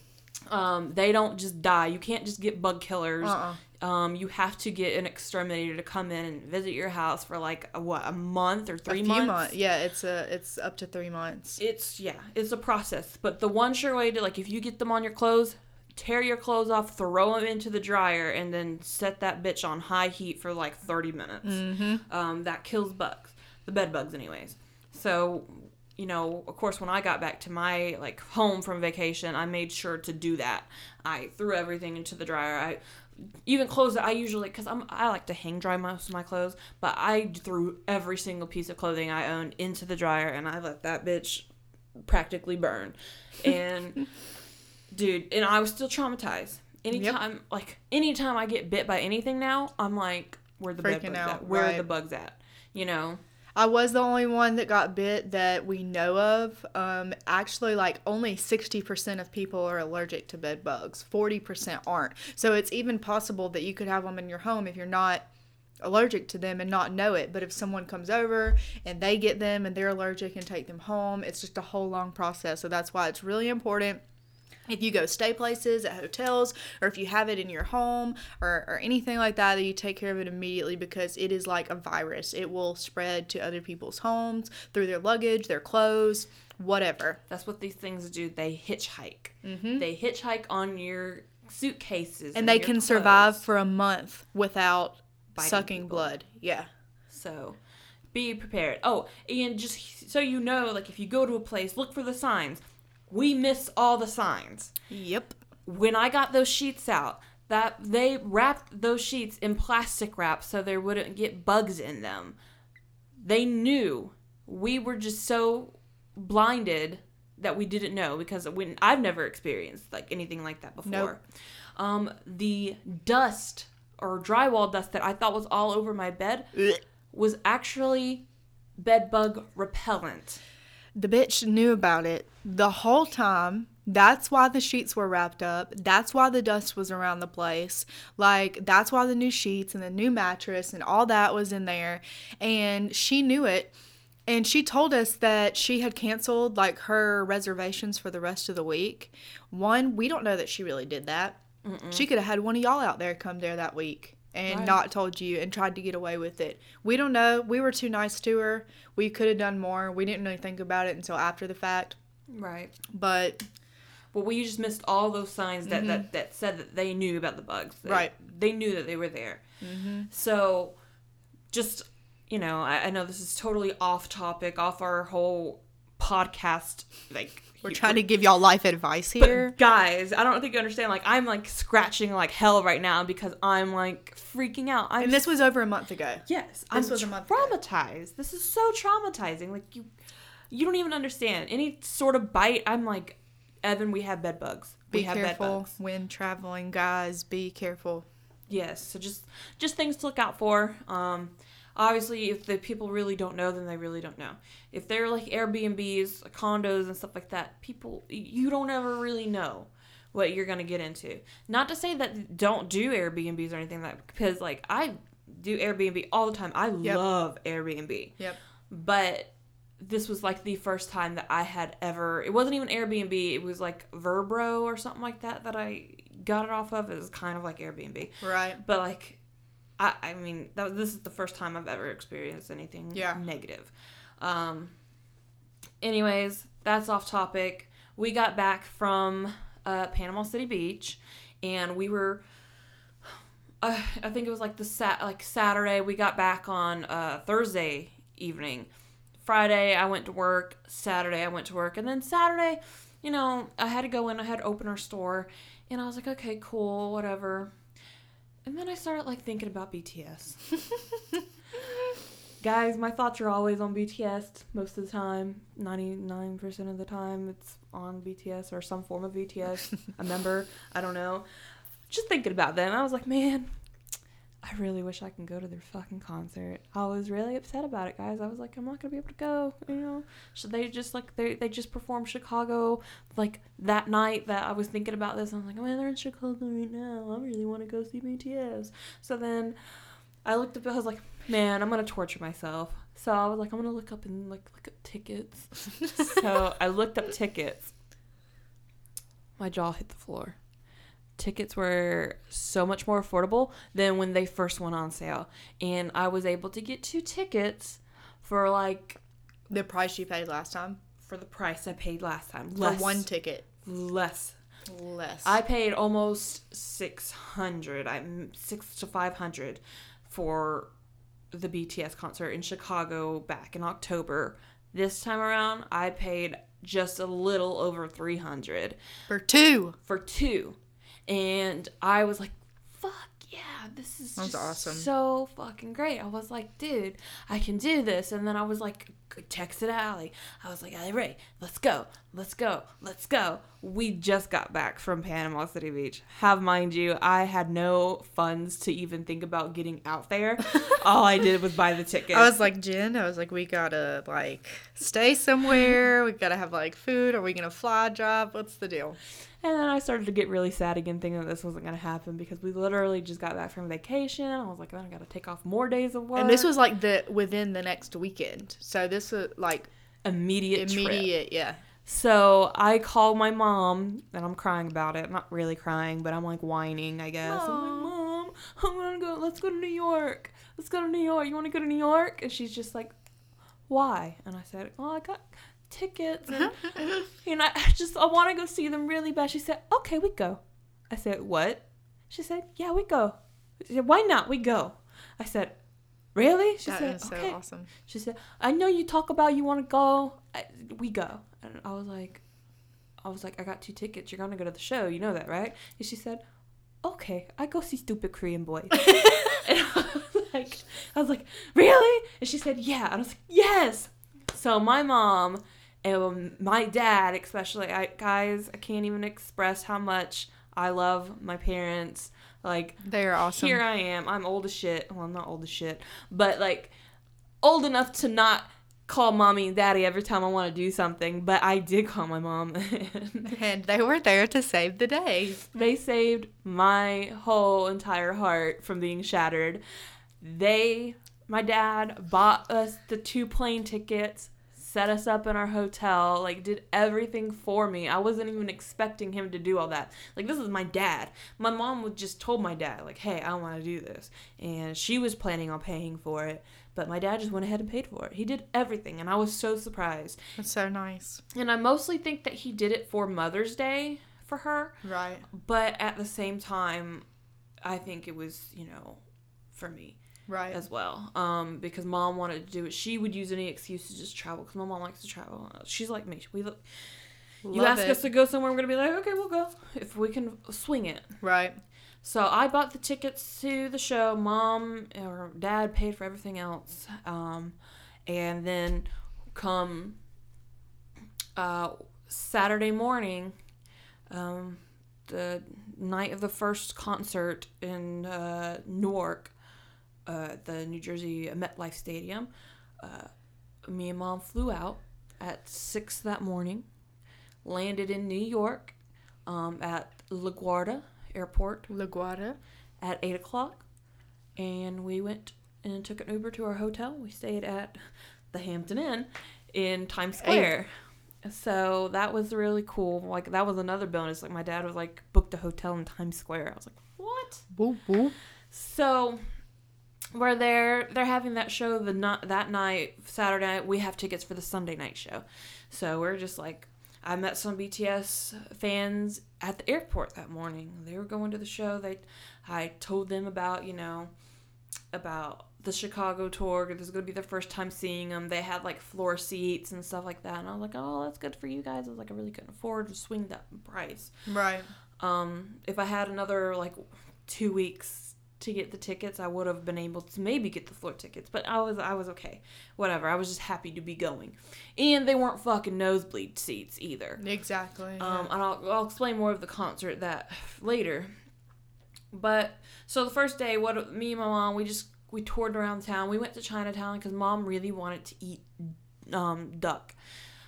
Um, they don't just die. You can't just get bug killers. Uh-uh. Um, you have to get an exterminator to come in and visit your house for like a, what a month or A three few months. months. Yeah, it's a it's up to three months. It's yeah, it's a process. But the one sure way to like if you get them on your clothes, tear your clothes off, throw them into the dryer, and then set that bitch on high heat for like thirty minutes. Mm-hmm. Um, that kills bugs, the bed bugs, anyways. So, you know, of course, when I got back to my like home from vacation, I made sure to do that. I threw everything into the dryer. I even clothes that I usually because I'm I like to hang dry most of my clothes, but I threw every single piece of clothing I owned into the dryer and I let that bitch practically burn. And <laughs> dude, and I was still traumatized. Anytime like anytime I get bit by anything now, I'm like, where the Freaking bugs out, at? Where are the bugs at? You know? I was the only one that got bit that we know of. Um, actually, like only 60% of people are allergic to bed bugs, 40% aren't. So it's even possible that you could have them in your home if you're not allergic to them and not know it. But if someone comes over and they get them and they're allergic and take them home, it's just a whole long process. So that's why it's really important if you go stay places at hotels or if you have it in your home or, or anything like that that you take care of it immediately because it is like a virus it will spread to other people's homes through their luggage their clothes whatever That's what these things do. They hitchhike. Mm-hmm. They hitchhike on your suitcases. and they can survive for a month without Biting sucking people. blood yeah So be prepared. Oh, and just so you know, like if you go to a place, look for the signs. We miss all the signs. yep When I got those sheets out, that they wrapped those sheets in plastic wrap so there wouldn't get bugs in them. They knew. We were just so blinded that we didn't know because when I've never experienced like anything like that before. Nope. Um, the dust or drywall dust that I thought was all over my bed was actually bed bug repellent. The bitch knew about it the whole time. That's why the sheets were wrapped up. That's why the dust was around the place. Like, that's why the new sheets and the new mattress and all that was in there. And she knew it. And she told us that she had canceled like her reservations for the rest of the week. One, we don't know that she really did that. She could have had one of y'all out there come there that week and Right. not told you and tried to get away with it. We don't know. We were too nice to her. We could have done more. We didn't really think about it until after the fact. Right. But But we just missed all those signs that, that, mm-hmm. that said that they knew about the bugs. They, Right. They knew that they were there. Mm-hmm. So, just, you know, I, I know this is totally off topic, off our whole podcast. Like, we're trying to give y'all life advice But here. guys, I don't think you understand. Like, I'm like scratching like hell right now because I'm like freaking out. I'm And this was over a month ago. Yes, I'm was a month ago. traumatized. This is so traumatizing. Like you, you don't even understand. Any sort of bite, I'm like, Evan, we have bed bugs. Be we have bed careful bugs. when traveling, guys. Be careful. Yes, so just just things to look out for. Um, obviously, if the people really don't know, then they really don't know. If they're like Airbnbs, condos, and stuff like that, people you don't ever really know what you're gonna get into. Not to say that don't do Airbnbs or anything like that, because like I do Airbnb all the time. I Yep. love Airbnb. Yep. but this was like the first time that I had ever. It wasn't even Airbnb. It was like Vrbo or something like that that I got it off of. It was kind of like Airbnb, Right. but like, I I mean that this is the first time I've ever experienced anything Yeah. negative. Um. Anyways, that's off topic. We got back from uh, Panama City Beach, and we were uh, I think it was like the sat like Saturday. We got back on uh, Thursday evening. Friday I went to work. Saturday I went to work, and then Saturday, you know, I had to go in. I had to open our store, and I was like, okay, cool, whatever. And then I started like thinking about BTS. <laughs> Guys, my thoughts are always on BTS most of the time. 99% of the time it's on BTS or some form of BTS. <laughs> a member, I don't know. Just thinking about them, I was like, man, I really wish I can go to their fucking concert. I was really upset about it, guys. I was like, I'm not gonna be able to go. You know, so they just like they they just performed Chicago like that night that I was thinking about this. I was like, man, they're in Chicago right now. I really want to go see BTS. So then I looked up. I was like, man, I'm gonna torture myself. So I was like, I'm gonna look up and like look up tickets. <laughs> so I looked up tickets. My jaw hit the floor tickets were so much more affordable than when they first went on sale. And I was able to get two tickets for like The price you paid last time for the price I paid last time. for one ticket. less. Less. I paid almost 600. I'm 6 to 500 for the BTS concert in Chicago back in October. This time around, I paid just a little over 300 for two. for two. And I was like, fuck yeah, this is That's just awesome. so fucking great. I was like, dude, I can do this. And then I was like, texted Allie. I was like, Allie Ray, let's go, let's go, let's go. We just got back from Panama City Beach. Have mind you, I had no funds to even think about getting out there. <laughs> All I did was buy the ticket. I was like, Jen, I was like, we gotta like stay somewhere. We gotta have like food. Are we gonna fly drive? What's the deal? And then I started to get really sad again, thinking that this wasn't going to happen because we literally just got back from vacation. I was like, then I got to take off more days of work. And this was like the within the next weekend. So this was like immediate, trip. immediate. Yeah. So I call my mom, and I'm crying about it. I'm not really crying, but I'm like whining, I guess. I'm like, Mom, I'm gonna go. Let's go to New York. Let's go to New York. You want to go to New York? And she's just like, Why? And I said, Well, I got tickets, and <laughs> you know, I just I want to go see them really bad. She said, Okay, we go. I said, What? She said, Yeah, we go. She said, Why not? We go. I said, Really? She That said, is so Okay. awesome. She said, "I know you talk about you want to go. I, we go." And I was like, "I was like, I got two tickets. You're gonna go to the show. You know that, right?" And she said, "Okay, I go see stupid Korean boy." <laughs> and I was like, "I was like, really?" And she said, "Yeah." And I was like, "Yes." So my mom and my dad, especially, I guys, I can't even express how much I love my parents. Like They are awesome. here I am. I'm old as shit. Well, I'm not old as shit, but like old enough to not call mommy and daddy every time I want to do something. But I did call my mom. <laughs> and they were there to save the day. they saved my whole entire heart from being shattered. They, my dad, bought us the two plane tickets. Set us up in our hotel, like did everything for me. I wasn't even expecting him to do all that. Like this is my dad. My mom would just told my dad, like, "Hey, I want to do this," and she was planning on paying for it. But my dad just went ahead and paid for it. He did everything, and I was so surprised. That's so nice. And I mostly think that he did it for Mother's Day for her Right. but at the same time i think it was you know for me Right. as well. Um because mom wanted to do it. She would use any excuse to just travel because my mom likes to travel. She's like me. We look you ask it. us to go somewhere we're gonna be like okay we'll go if we can swing it. Right. so i bought the tickets to the show. Mom or dad paid for everything else. Um and then come uh saturday morning um the night of the first concert in uh, Newark, uh, the New Jersey MetLife Stadium, uh, me and mom flew out at six that morning, landed in New York um, at LaGuardia Airport LaGuardia. at eight o'clock, and we went and took an Uber to our hotel. We stayed at the Hampton Inn in Times Square. So that was really cool. Like that was another bonus. Like my dad was like booked a hotel in Times Square. I was like, what? Woo woo. So we're. They're having that show the not that night, Saturday night. We have tickets for the Sunday night show. So we're just like I met some BTS fans at the airport that morning. They were going to the show. They, I told them about you know, about the Chicago tour. This is gonna be their first time seeing them. They had like floor seats and stuff like that. And I was like, oh, that's good for you guys. I was like, I really couldn't afford to swing that price. Right. Um, if I had another like two weeks to get the tickets, I would have been able to maybe get the floor tickets. But I was I was okay. Whatever. I was just happy to be going, and they weren't fucking nosebleed seats either. Exactly. Um, and I'll, I'll explain more of the concert that <sighs> later. But so the first day, what me and my mom, we just we toured around town. We went to Chinatown because mom really wanted to eat um, duck.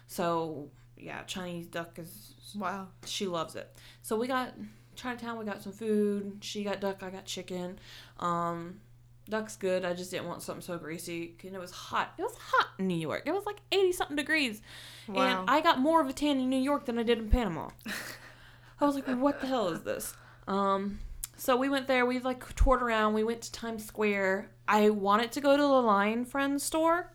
So yeah, Chinese duck is wow. she loves it. So we got Chinatown. We got some food. She got duck. I got chicken. Um, duck's good. I just didn't want something so greasy. And it was hot. It was hot in New York. It was like eighty something degrees. Wow. And I got more of a tan in New York than I did in Panama. <laughs> I was like, what the hell is this? Um, so we went there. We like toured around. We went to Times Square. I wanted to go to the Line Friends store.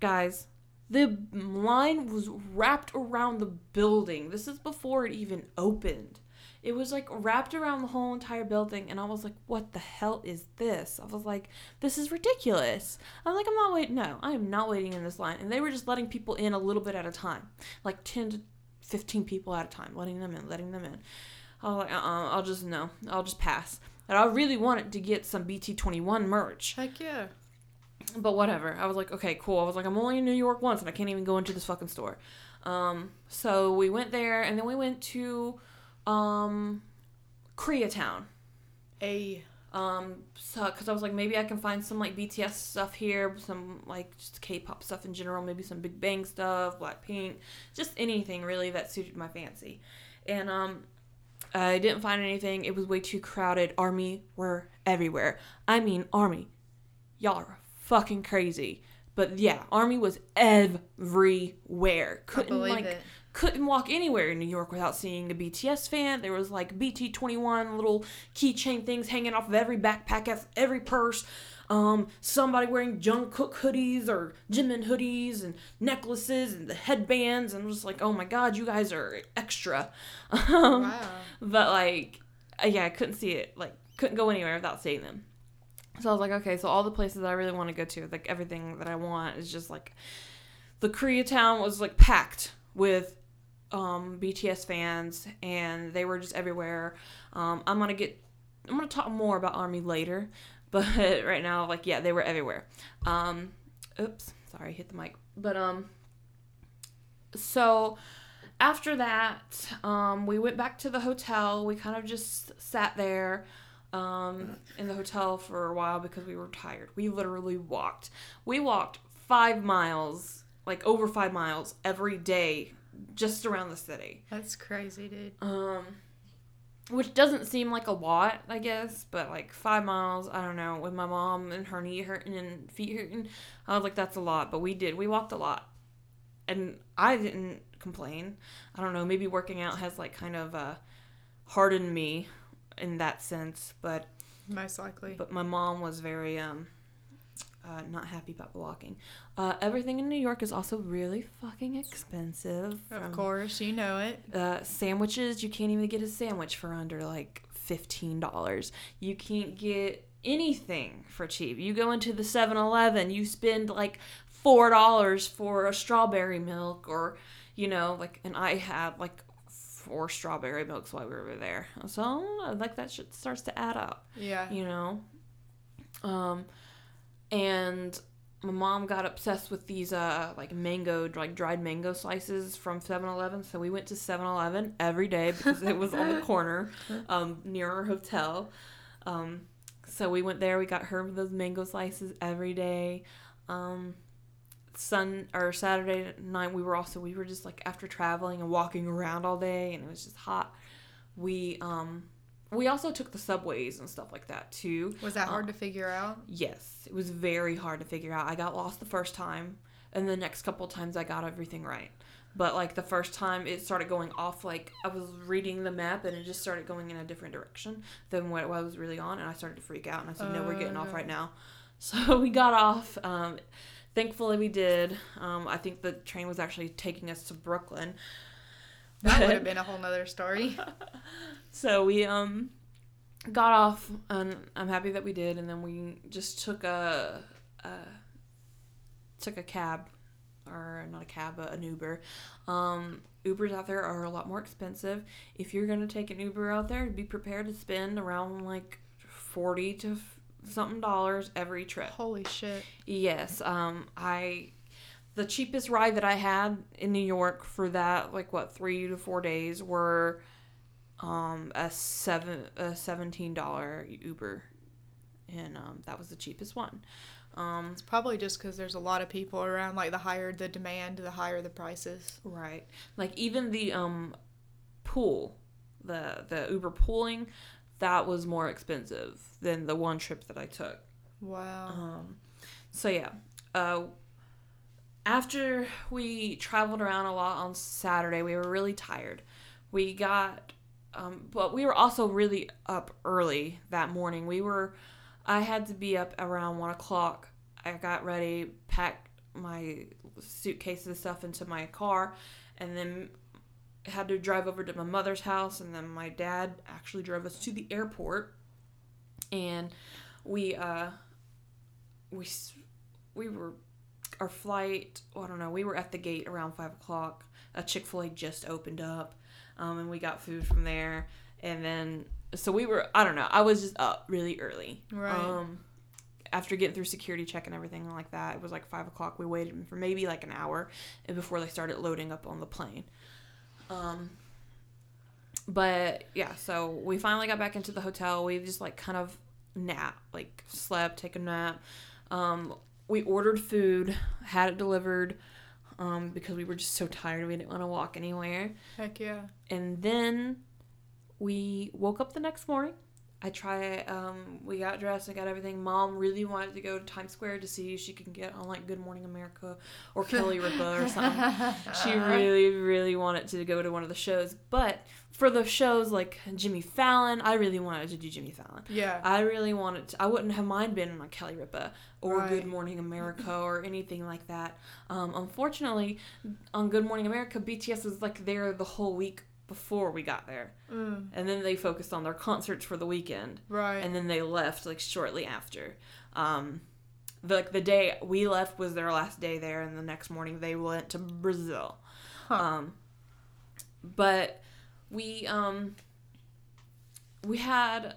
Guys, the line was wrapped around the building. This is before it even opened. It was like wrapped around the whole entire building, and I was like, "What the hell is this?" I was like, "This is ridiculous." I'm like, "I'm not waiting. No, I am not waiting in this line." And they were just letting people in a little bit at a time, like ten to fifteen people at a time, letting them in, letting them in. I was like, "Uh, uh I'll just no, I'll just pass." And I really wanted to get some BT21 merch. Heck yeah. But whatever. I was like, okay, cool. I was like, I'm only in New York once and I can't even go into this fucking store. Um, so we went there and then we went to um, Koreatown. A. Um, so, cause I was like, maybe I can find some like BTS stuff here, some like just K-pop stuff in general, maybe some Big Bang stuff, Blackpink, just anything really that suited my fancy. And um, I didn't find anything. It was way too crowded. Army were everywhere. I mean, Army. Y'all are fucking crazy. But yeah, Army was everywhere. Couldn't believe like it. Couldn't walk anywhere in New York without seeing a BTS fan. There was like BT21 little keychain things hanging off of every backpack, every purse. Um, somebody wearing Jungkook hoodies or Jimin hoodies and necklaces and the headbands. And I'm just like, oh my god, you guys are extra. Um, Wow. but like, uh, yeah, I couldn't see it. Like, couldn't go anywhere without seeing them. So I was like, okay, so all the places I really want to go to, like everything that I want, is just like the Koreatown was like packed with um, BTS fans, and they were just everywhere. Um, I'm gonna get, I'm gonna talk more about Army later, <laughs> but right now, like, yeah, they were everywhere. Um, oops, sorry, hit the mic. But um, so after that, um, we went back to the hotel. We kind of just sat there um, in the hotel for a while because we were tired. We literally walked. We walked five miles, like over five miles every day, just around the city. That's crazy, dude. Um, which doesn't seem like a lot, I guess, but like five miles, I don't know, with my mom and her knee hurting and feet hurting, I was like, that's a lot. But we did. We walked a lot, and I didn't complain. I don't know. Maybe working out has like kind of uh, hardened me in that sense, but Most likely. but my mom was very um uh, not happy about walking. Uh, everything in New York is also really fucking expensive. of from- course, you know it. uh, sandwiches you can't even get a sandwich for under like $15 you can't get anything for cheap you go into the 7-eleven you spend like $4 for a strawberry milk or you know like and i had like four strawberry milks while we were there so like that shit starts to add up Yeah. you know um and my mom got obsessed with these uh like mango like dried mango slices from 7-eleven so we went to 7-eleven every day because it was on the <laughs> corner um near our hotel. Um so we went there we got her those mango slices every day. Um sun or saturday night we were also we were just like after traveling and walking around all day and it was just hot. We um we also took the subways and stuff like that too Was that hard Uh, to figure out? Yes, it was very hard to figure out. I got lost the first time, and the next couple times I got everything right. But like the first time, it started going off. Like I was reading the map, and it just started going in a different direction than what I was really on, and I started to freak out. And I said, "No, we're getting off right now." <laughs> So we got off. Um, thankfully we did. Um, I think the train was actually taking us to Brooklyn. That would have been a whole nother story. <laughs> So we um got off, and I'm happy that we did. And then we just took a, a took a cab, or not a cab, but an Uber. Um, Ubers out there are a lot more expensive. If you're gonna take an Uber out there, be prepared to spend around like forty to f- something dollars every trip. Holy shit. Yes, um, I the cheapest ride that I had in New York for that like what three to four days were um a seven a seventeen dollar Uber, and um, that was the cheapest one. Um, It's probably just because there's a lot of people around. Like the higher the demand, the higher the prices. right, like even the um pool, the the Uber pooling, that was more expensive than the one trip that I took. Wow. Um, so yeah, uh, after we traveled around a lot on Saturday, we were really tired. We got, um, but we were also really up early that morning. We were, I had to be up around one o'clock. I got ready, packed my suitcases and stuff into my car, and then had to drive over to my mother's house. And then my dad actually drove us to the airport, and we uh we we were our flight i don't know we were at the gate around five o'clock a chick-fil-a just opened up um, and we got food from there. And then so we were i don't know i was just up really early. Right. um after getting through security check and everything like that it was like five o'clock. We waited for maybe like an hour before they started loading up on the plane. Um but yeah so we finally got back into the hotel. We just like kind of nap like slept take a nap. Um we ordered food had it delivered um because we were just so tired we didn't want to walk anywhere Heck yeah. and then we woke up the next morning i try um we got dressed and got everything mom really wanted to go to times square to see if she could get on like good morning america or kelly ripa or something <laughs> she really really wanted to go to one of the shows but for the shows like jimmy fallon i really wanted to do jimmy fallon Yeah. I really wanted to, I wouldn't have mind been on Kelly Ripa or Right. Good Morning America or anything like that. Um, unfortunately, on Good Morning America, BTS was like there the whole week before we got there. Mm, And then they focused on their concerts for the weekend. right. And then they left like shortly after. Um, the, like the day we left was their last day there, and the next morning they went to Brazil. Huh. Um, but we um, we had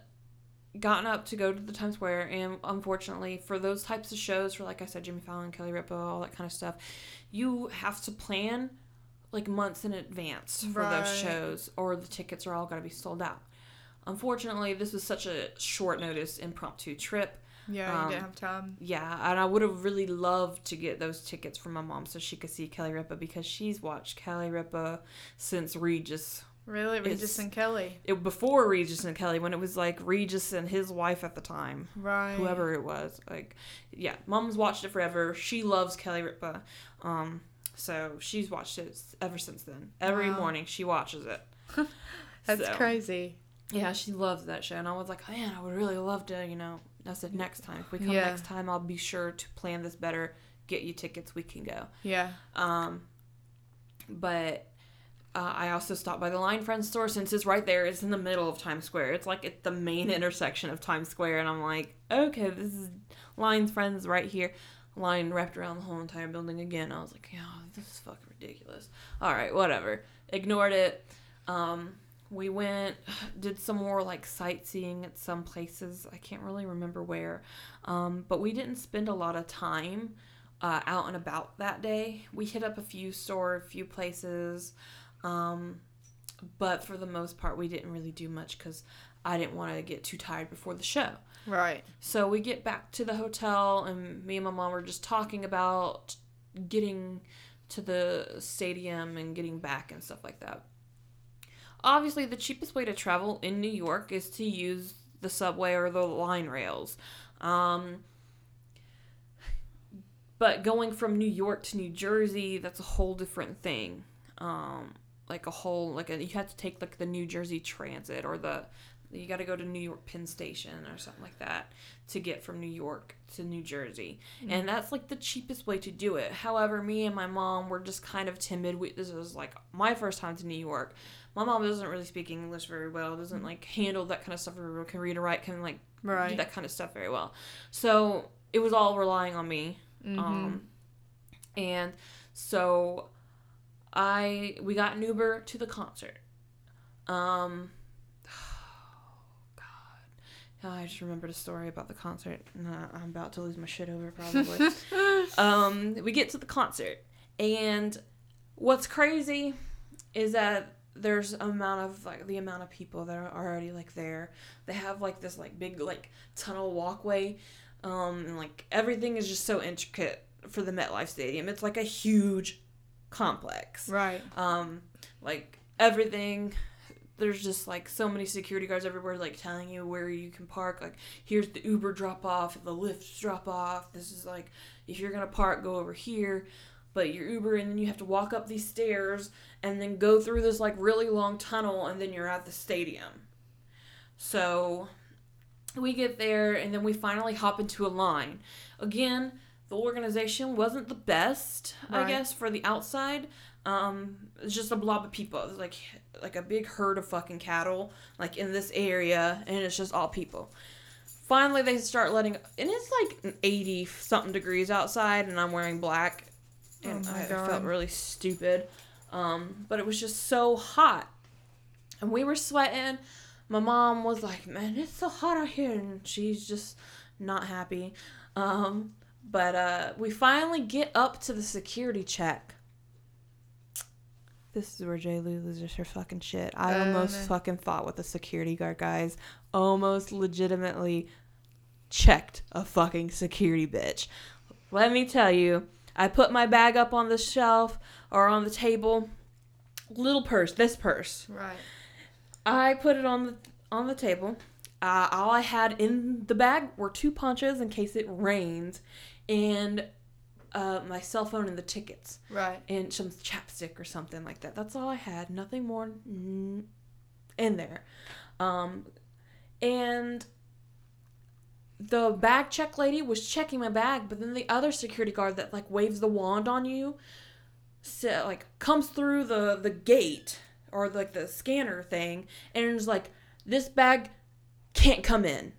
gotten up to go to the Times Square, and unfortunately, for those types of shows, for like I said, Jimmy Fallon, Kelly Ripa, all that kind of stuff, you have to plan like months in advance for Right. those shows, or the tickets are all going to be sold out. Unfortunately, this was such a short notice impromptu trip. yeah, you um, didn't have time. Yeah, and I would have really loved to get those tickets for my mom so she could see Kelly Ripa because she's watched Kelly Ripa since Regis. Really? Regis it's- and Kelly. It, before Regis and Kelly, when it was like Regis and his wife at the time, Right. whoever it was. Like, yeah, mom's watched it forever. She loves Kelly Ripa. Um, so she's watched it ever since then. Every Wow. morning she watches it. <laughs> That's So, crazy. Yeah, she loves that show. And I was like, man, I would really love to, you know. I said, next time. If we come Yeah. next time, I'll be sure to plan this better, get you tickets, we can go. Yeah. Um, but uh, I also stopped by the Line Friends store since it's right there. It's in the middle of Times Square. It's like at the main intersection of Times Square. And I'm like, okay, this is Line Friends right here. Line wrapped around the whole entire building again. I was like, yeah, this is fucking ridiculous. All right, whatever. Ignored it. Um, we went, <sighs> did some more like sightseeing at some places. I can't really remember where. Um, but we didn't spend a lot of time uh, out and about that day. We hit up a few store, a few places. Um, but for the most part, we didn't really do much because I didn't want to get too tired before the show. Right. So we get back to the hotel, and me and my mom were just talking about getting to the stadium and getting back and stuff like that. Obviously, the cheapest way to travel in New York is to use the subway or the line rails. Um, but going from New York to New Jersey, that's a whole different thing. Um, like a whole like a, you have to take like the New Jersey Transit or the You got to go to New York Penn Station or something like that to get from New York to New Jersey. And that's like the cheapest way to do it. However, me and my mom were just kind of timid. We, this was like my first time to New York. My mom doesn't really speak English very well, doesn't like handle that kind of stuff, or can read or write, can like do that kind of stuff very well. So it was all relying on me. Um, and so I we got an Uber to the concert. Um, God, I just remembered a story about the concert. I'm about to lose my shit over probably. <laughs> um, we get to the concert, and what's crazy is that there's amount of like the amount of people that are already like there. They have like this like big like tunnel walkway, um, and like everything is just so intricate for the MetLife Stadium. It's like a huge complex Right. um like everything there's just like so many security guards everywhere like telling you where you can park like here's the uber drop off the lyft drop off this is like if you're gonna park go over here. But your uber and then you have to walk up these stairs and then go through this like really long tunnel and then you're at the stadium. So we get there and then we finally hop into a line. Again the organization wasn't the best i guess for the outside um it's just a blob of people. It's like like a big herd of fucking cattle like in this area and it's just all people. Finally they start letting and it's like 80 something degrees outside and i'm wearing black and Oh I, I felt really stupid. Um but it was just so hot. And we were sweating. My mom was like man it's so hot out here and she's just not happy. Um but uh we finally get up to the security check this is where Jay Lou loses her fucking shit. I Oh, almost fucking fought with the security guard guys. Almost legitimately checked a fucking security bitch. Let me tell you, I put my bag up on the shelf or on the table. Little purse, this purse. Right. I put it on the on the table. Uh, all I had in the bag were two punches in case it rains, and uh, my cell phone and the tickets, Right. and some chapstick or something like that. That's all I had. Nothing more in there. Um, and the bag check lady was checking my bag, but then the other security guard that like waves the wand on you, so, like comes through the the gate or like the scanner thing, and is like, "This bag can't come in."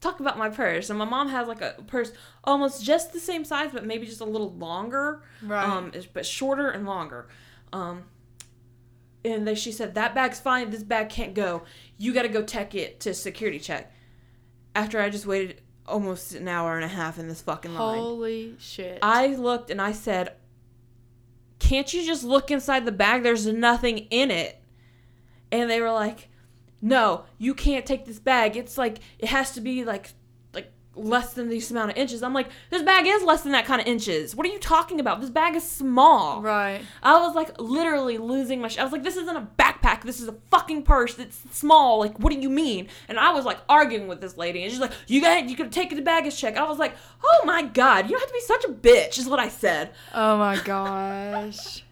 Talk about my purse, and my mom has like a purse almost just the same size, but maybe just a little longer, Right. um, but shorter and longer. Um, and then she said that bag's fine. This bag can't go. You got to go tech it to security check. After I just waited almost an hour and a half in this fucking line. Holy shit. I looked and I said, Can't you just look inside the bag? There's nothing in it. And they were like, No, you can't take this bag. It's like, it has to be like, like less than this amount of inches. I'm like, This bag is less than that kind of inches. What are you talking about? This bag is small. right. I was like literally losing my. Sh- I was like, this isn't a backpack. This is a fucking purse. It's small. Like, what do you mean? And I was like arguing with this lady, and she's like, you got, you could take it to baggage check. I was like, oh my god, you don't have to be such a bitch, is what I said. Oh my gosh.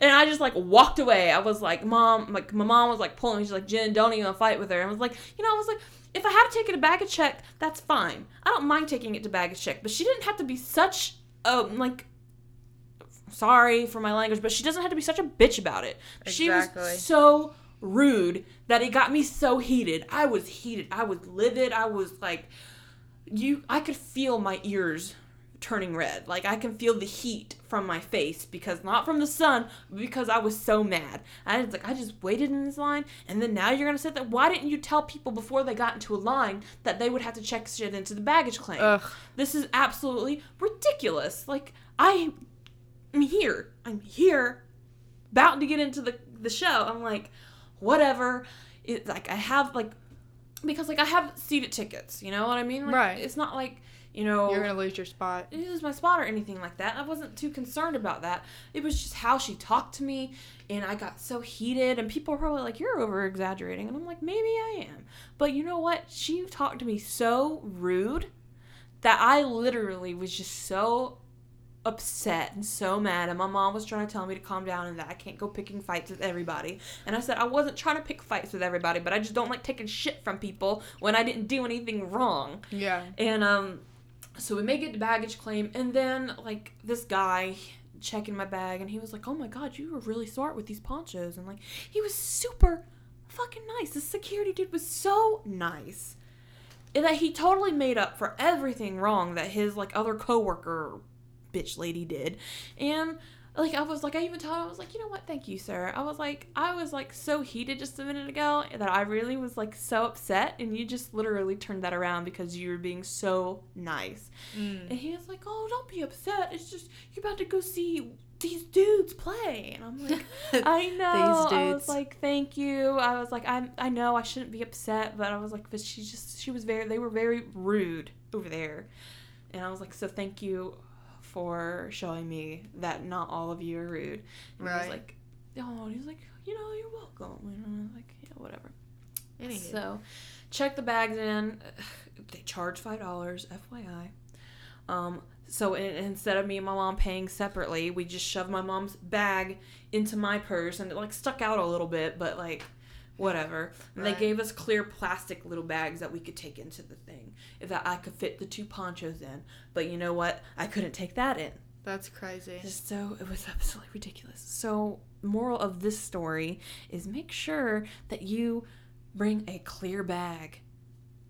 And I just like walked away. I was like, mom, like my mom was like pulling me. She's like, Jen, don't even fight with her. And I was like, you know, I was like. If I have to take it to baggage check, that's fine. I don't mind taking it to baggage check, but she didn't have to be such a like sorry for my language, but she doesn't have to be such a bitch about it. Exactly. She was so rude that it got me so heated. I was heated. I was livid. I was like you I could feel my ears turning red. Like I can feel the heat from my face because not from the sun, but because I was so mad. I was like, I just waited in this line, and then now you're gonna sit there. Why didn't you tell people before they got into a line that they would have to check shit into the baggage claim? Ugh. This is absolutely ridiculous. Like I am here. I'm here, about to get into the the show. I'm like, whatever. It like I have like because like I have seated tickets. You know what I mean? Like, Right. It's not like you know You're gonna lose your spot. was my spot or anything like that. I wasn't too concerned about that. It was just how she talked to me, and I got so heated, and people were probably like, "You're over exaggerating," and I'm like, "Maybe I am," but you know what? She talked to me so rude that I literally was just so upset and so mad. And my mom was trying to tell me to calm down and that I can't go picking fights with everybody. And I said I wasn't trying to pick fights with everybody, but I just don't like taking shit from people when I didn't do anything wrong. Yeah. And um, so we make it to baggage claim, and then like this guy checking my bag, and he was like, "Oh my god, you were really smart with these ponchos," and like he was super fucking nice. The security dude was so nice. That he totally made up for everything wrong that his like other coworker bitch lady did. And like I was like I even told him I was like, you know what, thank you, sir. I was like I was like so heated just a minute ago that I really was like so upset and you just literally turned that around because you were being so nice. Mm. And he was like, Oh, don't be upset. It's just you're about to go see these dudes play and I'm like <laughs> I know. These I was like, thank you. I was like, I I know I shouldn't be upset, but I was like, but she just she was very they were very rude over there, and I was like, so thank you for showing me that not all of you are rude. And He was like, oh, and he was like, you know, you're welcome. And I was like, yeah, whatever. So, check the bags in. <sighs> They charge five dollars, FYI. Um, so in, instead of me and my mom paying separately, we just shoved my mom's bag into my purse, and it like stuck out a little bit, but like whatever. And Right. they gave us clear plastic little bags that we could take into the thing, that I could fit the two ponchos in. But you know what? I couldn't take that in. That's crazy. Just so it was absolutely ridiculous. So moral of this story is make sure that you bring a clear bag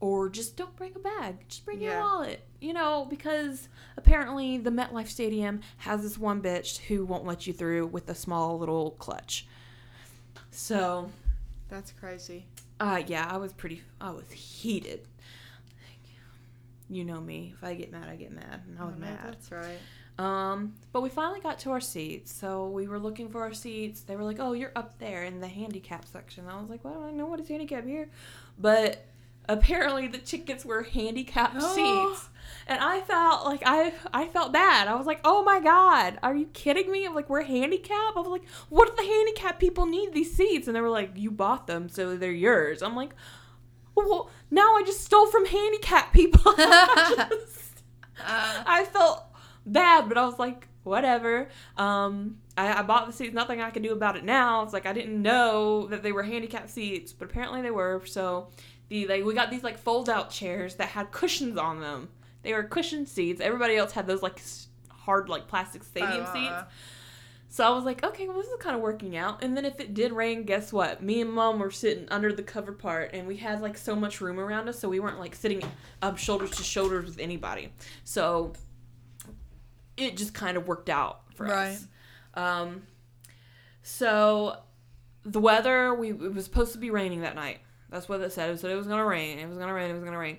or just don't bring a bag. Just bring your wallet. You know, because apparently the MetLife Stadium has this one bitch who won't let you through with a small little clutch. So, That's crazy. uh yeah, I was pretty I was heated. You know me. If I get mad, I get mad. And I was Oh, mad. That's right. Um, but we finally got to our seats. So we were looking for our seats. They were like, "Oh, you're up there in the handicap section." I was like, "Well, I don't know what is handicap here," but apparently the tickets were handicapped Oh. <gasps> seats, and I felt like I I felt bad. I was like, "Oh my god, are you kidding me?" I'm like, "We're handicapped." I was like, "What if the handicapped people need these seats?" And they were like, "You bought them, so they're yours." I'm like, "Well, now I just stole from handicapped people." <laughs> I just- Uh, <laughs> I felt bad, but I was like, whatever. Um, I, I bought the seats. Nothing I can do about it now. It's like I didn't know that they were handicapped seats, but apparently they were. So the like we got these like fold out chairs that had cushions on them. They were cushioned seats. Everybody else had those like hard like plastic stadium uh, seats. So I was like, okay, well, this is kind of working out. And then if it did rain, guess what? Me and mom were sitting under the covered part, and we had like so much room around us, so we weren't like sitting up shoulders to shoulders with anybody. So it just kind of worked out for us. Um, so the weather, we it was supposed to be raining that night. That's what it said. It said it was gonna rain. It was gonna rain. It was gonna rain.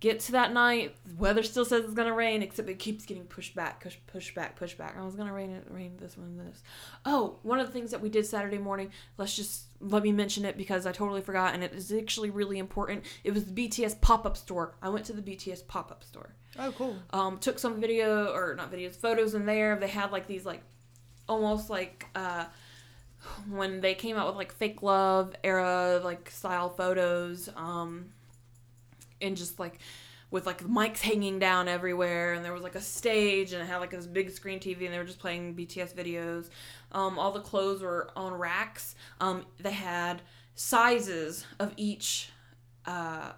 Get to that night, the weather still says it's gonna rain, except it keeps getting pushed back, push, push back, push back. I was gonna rain it, rain this one, this. Oh, one of the things that we did Saturday morning. Let's just let me mention it because I totally forgot, and it is actually really important. It was the BTS pop up store. I went to the BTS pop up store Oh, cool. um, took some video or not videos, photos in there. They had like these like almost like uh, when they came out with like fake love era like style photos, um, and just like with like mics hanging down everywhere, and there was like a stage and it had like this big screen TV, and they were just playing BTS videos. Um, all the clothes were on racks. Um, they had sizes of each. Uh,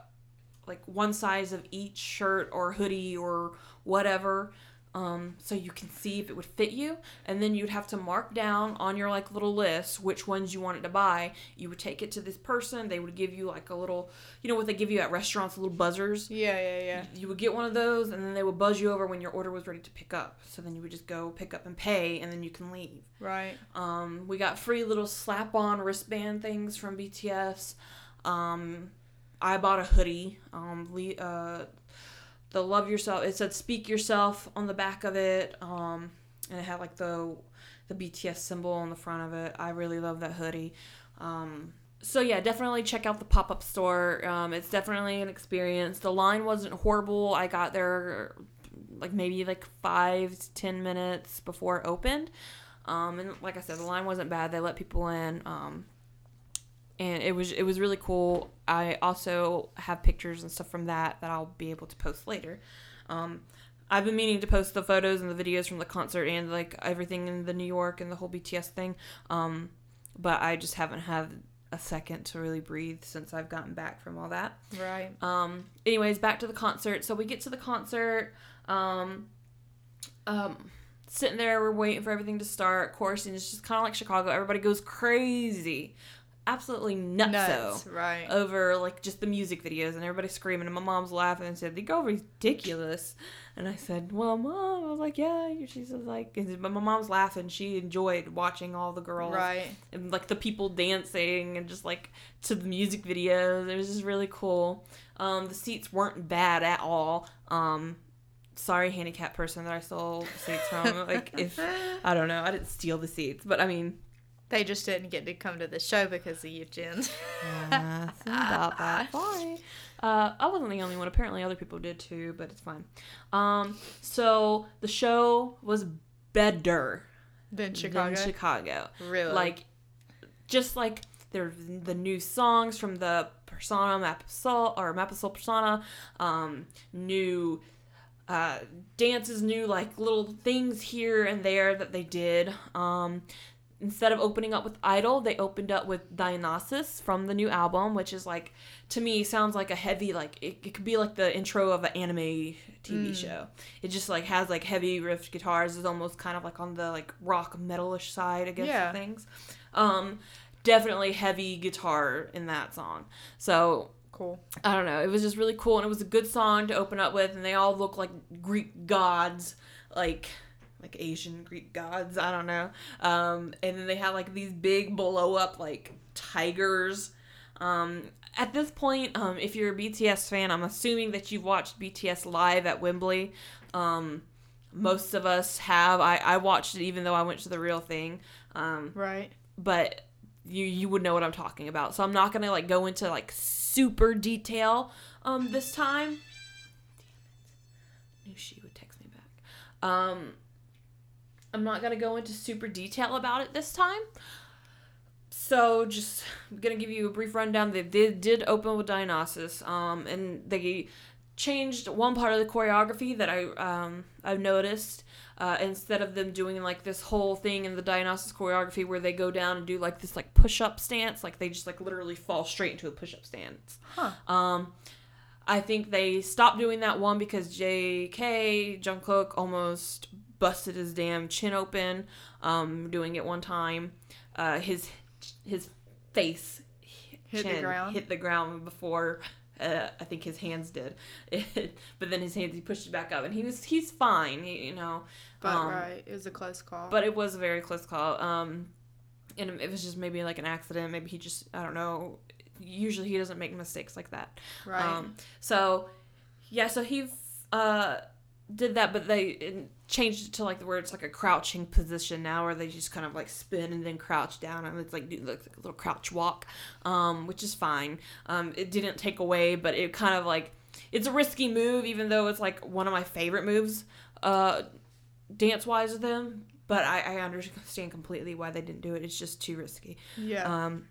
like one size of each shirt or hoodie or whatever um, so you can see if it would fit you and then you'd have to mark down on your like little list which ones you wanted to buy you would take it to this person they would give you like a little you know what they give you at restaurants little buzzers Yeah, yeah, yeah. you would get one of those and then they would buzz you over when your order was ready to pick up so then you would just go pick up and pay and then you can leave Right. um, we got free little slap-on wristband things from BTS. Um, I bought a hoodie. Um, le- uh, the love yourself. It said "Speak Yourself" on the back of it. Um, and it had like the the BTS symbol on the front of it. I really love that hoodie. Um, so yeah, definitely check out the pop up store. Um, it's definitely an experience. The line wasn't horrible. I got there like maybe like five to ten minutes before it opened. Um, and like I said, the line wasn't bad. They let people in. Um, and it was it was really cool. I also have pictures and stuff from that that I'll be able to post later. Um, I've been meaning to post the photos and the videos from the concert and like everything in the New York and the whole BTS thing. Um, but I just haven't had a second to really breathe since I've gotten back from all that. Right. Um, anyways, back to the concert. So we get to the concert. Um, um, sitting there, we're waiting for everything to start. Of course, and it's just kind of like Chicago. Everybody goes crazy, absolutely nuts, Nuts. Right. over like just the music videos, and everybody screaming. And my mom's laughing and said, "They go ridiculous." And I said, "Well, mom," I was like, "Yeah." She said, "Like," but my mom's laughing. She enjoyed watching all the girls, Right. and like the people dancing and just like to the music videos. It was just really cool. Um, the seats weren't bad at all. Um, sorry, handicapped person that I stole the seats from. like if <laughs> I don't know, I didn't steal the seats, but I mean, They just didn't get to come to the show because of you, Jen. uh, <laughs> about that. Sorry. Uh, I wasn't the only one. Apparently, other people did too, but it's fine. Um, so the show was better then Chicago. than Chicago. Really? Like, just like there's the new songs from the Persona Map of Soul or Map of Soul Persona, um, new uh, dances, new like little things here and there that they did. Um, instead of opening up with Idol, they opened up with Dionysus from the new album, which is like to me sounds like a heavy like it, it could be like the intro of an anime TV show. It just like has like heavy riff guitars. It's almost kind of like on the like rock metalish side against Yeah. things. Um, definitely heavy guitar in that song. So cool. I don't know. It was just really cool, and it was a good song to open up with, and they all look like Greek gods, like like Asian Greek gods. I don't know. Um, and then they had like these big blow up like tigers. Um, at this point, um, if you're a BTS fan, I'm assuming that you've watched BTS live at Wembley. Um, most of us have. I, I watched it even though I went to the real thing. Um, Right. but you you would know what I'm talking about. So I'm not gonna like go into like super detail um this time. Damn it. Knew she would text me back. Um I'm not gonna go into super detail about it this time. So just I'm gonna give you a brief rundown. They did did open with Dionysus, um, and they changed one part of the choreography that I um I've noticed. Uh, instead of them doing like this whole thing in the Dionysus choreography where they go down and do like this like push up stance, like they just like literally fall straight into a push up stance. Huh. Um, I think they stopped doing that one because J.K. Jungkook almost busted his damn chin open, um, doing it one time. Uh, his his face Hit the ground? hit the ground before. Uh, I think his hands did, <laughs> but then his hands he pushed it back up, and he was he's fine, he, you know. But Um, right, it was a close call. But it was a very close call. Um, and it was just maybe like an accident. Maybe he just I don't know. Usually he doesn't make mistakes like that. right. Um, so yeah, so he uh did that, but they it changed it to like the where it's like a crouching position now, where they just kind of like spin and then crouch down, and it's like do like a little crouch walk, um, which is fine. Um, it didn't take away, but it kind of like it's a risky move, even though it's like one of my favorite moves, uh, dance wise of them. But I, I understand completely why they didn't do it. It's just too risky. yeah. Um,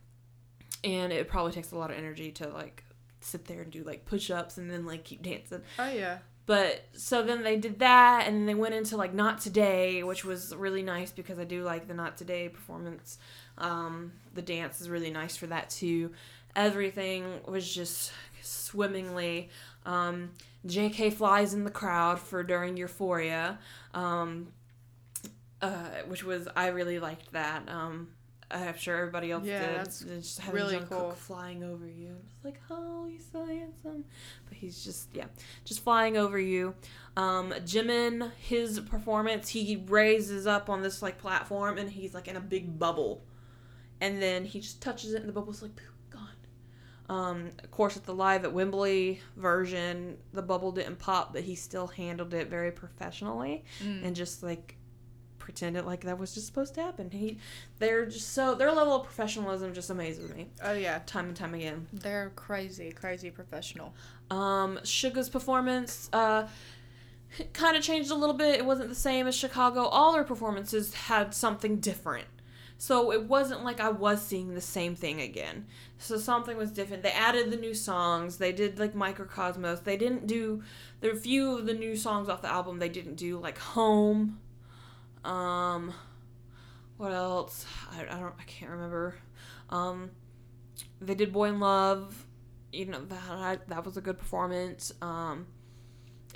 and it probably takes a lot of energy to like sit there and do like push ups and then like keep dancing. oh yeah. But so then they did that and then they went into like Not Today, which was really nice because I do like the Not Today performance. Um, the dance is really nice for that too. Everything was just swimmingly. Um, JK flies in the crowd for during Euphoria, um, uh, which was I really liked that. Um, I'm sure everybody else Yeah, did. that's just having really Jungkook cool. flying over you. It's like, oh, he's so handsome, but he's just yeah, just flying over you. Um, Jimin, his performance, he raises up on this like platform and he's like in a big bubble, and then he just touches it and the bubble's like poof, gone. Um, of course, at the live at Wembley version, the bubble didn't pop, but he still handled it very professionally Mm. and just like pretended like that was just supposed to happen. He, they're just so their level of professionalism just amazes me Oh yeah. time and time again. They're crazy, crazy professional. Um, Suga's performance uh, <laughs> kind of changed a little bit. It wasn't the same as Chicago. All her performances had something different. So it wasn't like I was seeing the same thing again. So something was different. They added the new songs. They did like Microcosmos. They didn't do there are a few of the new songs off the album they didn't do like Home. Um what else? I, I don't I can't remember. Um they did Boy in Love. You know that that was a good performance. Um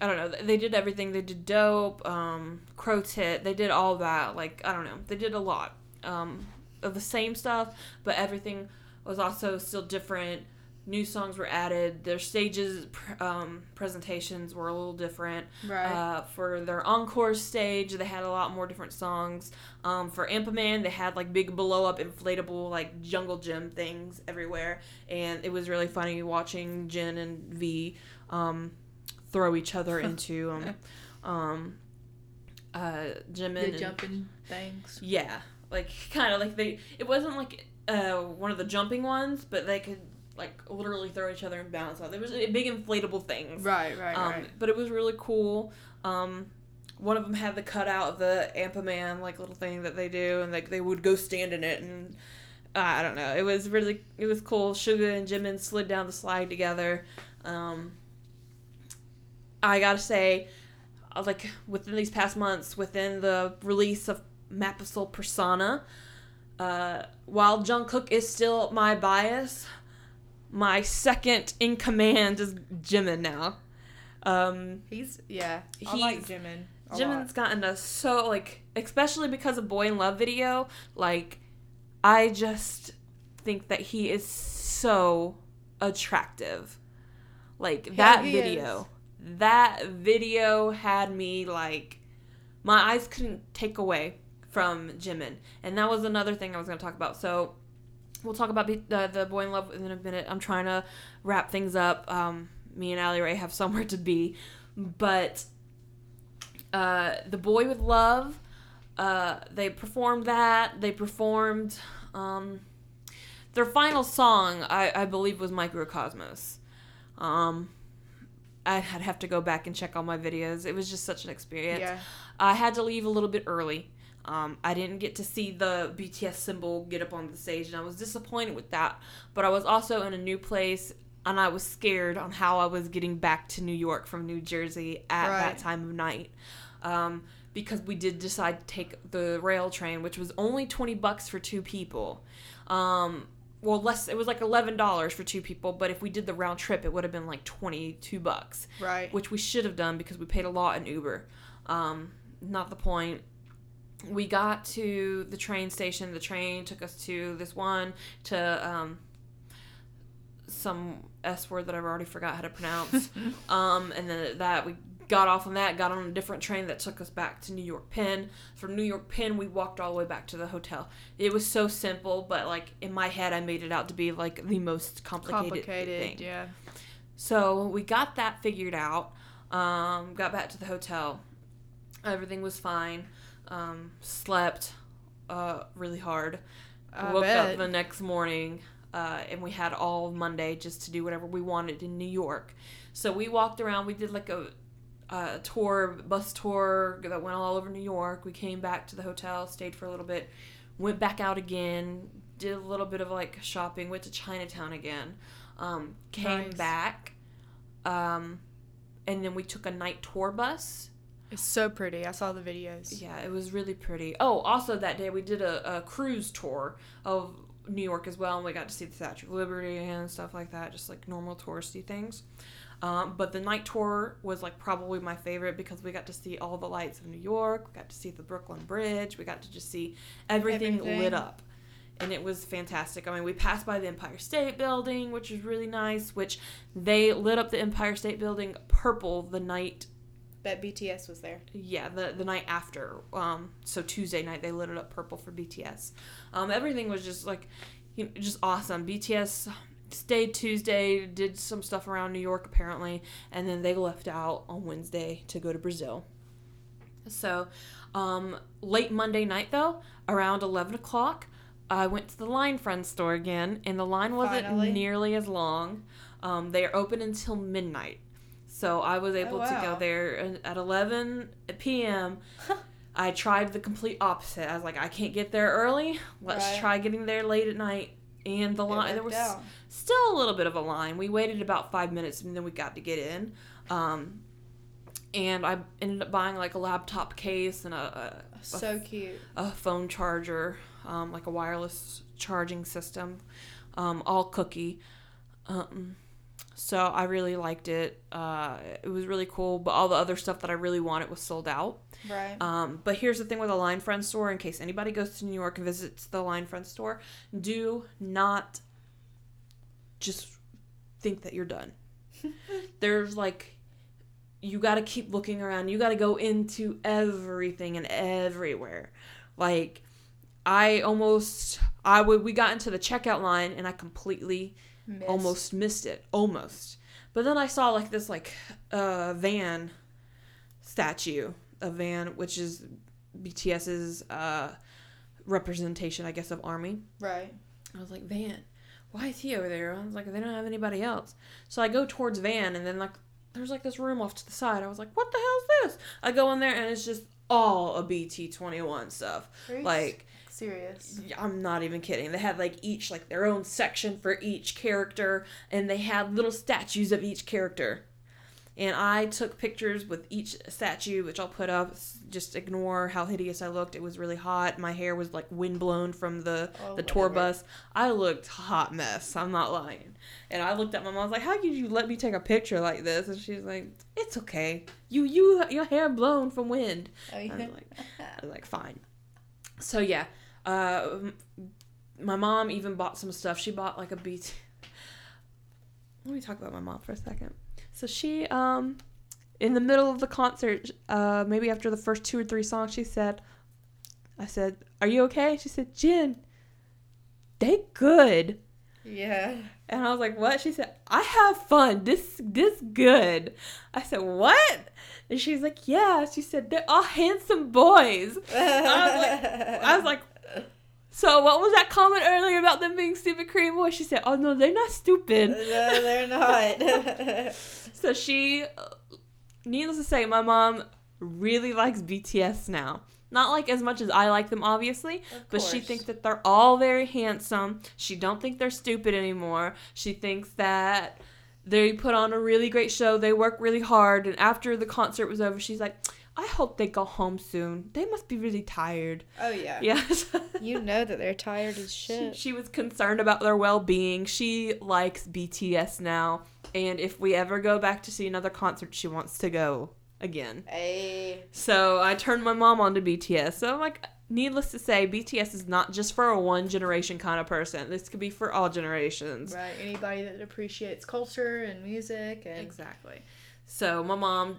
I don't know. They did everything. They did dope, um, crow tit. They did all that. Like I don't know. They did a lot um, of the same stuff, but everything was also still different. New songs were added. Their stages um, presentations were a little different. Right. Uh, for their encore stage, they had a lot more different songs. Um, for Anpanman, they had like big blow up inflatable like jungle gym things everywhere, and it was really funny watching Jin and V um, throw each other <laughs> into um, um, uh, Jimin. the and- jumping things. yeah, like kind of like they. It wasn't like uh, one of the jumping ones, but they could like literally throw each other and bounce off. There was uh, big inflatable things. Right, right, Um, right. But it was really cool. Um, one of them had the cutout of the Anpanman like little thing that they do, and like they would go stand in it, and uh, I don't know. It was really it was cool. Suga and Jimin slid down the slide together. Um, I gotta say, uh, like within these past months, within the release of Map of Soul Persona, uh, while Jungkook is still my bias, my second in command is Jimin now. Um, He's yeah. I like He's- Jimin. Jimin's lot. gotten us so like, especially because of Boy in Love video. Like, I just think that he is so attractive. Like Yeah, that video, that video had me like, my eyes couldn't take away from Jimin, and that was another thing I was gonna talk about. So. We'll talk about the, the, the boy in love in a minute. I'm trying to wrap things up. Um, me and Allie Ray have <laughs> somewhere to be, but uh, the boy with love uh, they performed that they performed um, their final song I, I believe was microcosmos um, i'd have to go back and check all my videos it was just such an experience Yeah. i had to leave a little bit early um, I didn't get to see the BTS symbol get up on the stage, and I was disappointed with that. But I was also in a new place, and I was scared on how I was getting back to New York from New Jersey at Right. that time of night. Um, because we did decide to take the rail train, which was only 20 bucks for two people. Um, well, less, it was like $11 for two people, but if we did the round trip, it would have been like 22 bucks Right. which we should have done because we paid a lot in Uber. Um, not the point. We got to the train station. The train took us to this one to um, some S word that I've already forgot how to pronounce. <laughs> um, and then that we got off on that, got on a different train that took us back to New York Penn. From New York Penn, we walked all the way back to the hotel. It was so simple, but like in my head, I made it out to be like the most complicated, Complicated. thing. Yeah. So we got that figured out. Um, got back to the hotel. Everything was fine. Um, slept uh, really hard. I Woke bet. up the next morning, uh, and we had all Monday just to do whatever we wanted in New York. So we walked around. We did like a, a tour, bus tour that went all over New York. We came back to the hotel, stayed for a little bit, went back out again, did a little bit of like shopping, went to Chinatown again, um, came Nice. back, um, and then we took a night tour bus. It's so pretty. I saw the videos. Yeah, it was really pretty. Oh, also that day we did a, a cruise tour of New York as well, and we got to see the Statue of Liberty and stuff like that, just like normal touristy things. Um, but the night tour was like probably my favorite because we got to see all the lights of New York. We got to see the Brooklyn Bridge. We got to just see everything, Everything. lit up. And it was fantastic. I mean, we passed by the Empire State Building, which was really nice, which they lit up the Empire State Building purple the night Bet BTS was there. yeah, the the night after. Um, so Tuesday night they lit it up purple for BTS. Um, everything was just like, you know, just awesome. BTS stayed Tuesday, did some stuff around New York apparently, and then they left out on Wednesday to go to Brazil. So, um, late Monday night though, around eleven o'clock, I went to the Line Friends store again, and the line wasn't Finally. nearly as long. Um, they are open until midnight. So I was able to go there at 11 p.m. <laughs> I tried the complete opposite. I was like, I can't get there early. Let's Right. try getting there late at night. And the line there was out. still a little bit of a line. We waited about five minutes and then we got to get in. Um, and I ended up buying like a laptop case and a, a, So cute. a phone charger, um, like a wireless charging system, um, all Cooky. Um, so I really liked it. Uh, it was really cool, but all the other stuff that I really wanted was sold out. Right. Um, but here's the thing with a line friend store, in case anybody goes to New York and visits the line friend store, do not just think that you're done. <laughs> There's like, you got to keep looking around. You got to go into everything and everywhere. Like, I almost, I would, we got into the checkout line and I completely Missed. almost missed it. Almost. But then i saw like this like uh van statue a van which is bts's uh representation i guess of army. Right. i was like van? Why is he over there? I was like they don't have anybody else. So i go towards van and then like there's like this room off to the side. I was like what the hell is this? I go in there and it's just all a bt21 stuff. Are you like serious. I'm not even kidding. They had like each like their own section for each character and they had little statues of each character. And I took pictures with each statue, which I'll put up. Just ignore how hideous I looked. It was really hot. My hair was like wind blown from the Oh, the tour whatever. bus. I looked hot mess. I'm not lying. And I looked at my mom. I was like, "How could you let me take a picture like this?" And she's like, "It's okay. You you your hair blown from wind." Oh, I yeah. was like, I was like, fine. So yeah, uh, my mom even bought some stuff. She bought like a beat. Let me talk about my mom for a second. So she, um, in the middle of the concert, uh, maybe after the first two or three songs, she said, "I said, are you okay?" She said, "Jen, they good." yeah. And I was like, "What?" She said, "I have fun. This this good." I said, "What?" And she's like, "Yeah." She said, "They're all handsome boys." I was like, I was like, "So what was that comment earlier about them being stupid Korean boys?" She said, "Oh no, they're not stupid." no, they're not. <laughs> So she, needless to say, my mom really likes BTS now. Not like as much as I like them, obviously, but she thinks that they're all very handsome. She don't think they're stupid anymore. She thinks that they put on a really great show. They work really hard, and after the concert was over, she's like, "I hope they go home soon. They must be really tired." oh yeah. <laughs> Yes. You know that they're tired as She, shit. she was concerned about their well being. She likes BTS now. And if we ever go back to see another concert, she wants to go again. Hey. So I turned my mom on to BTS. So I'm like, needless to say, BTS is not just for a one generation kind of person. This could be for all generations. Right. Anybody that appreciates culture and music and Exactly. So my mom,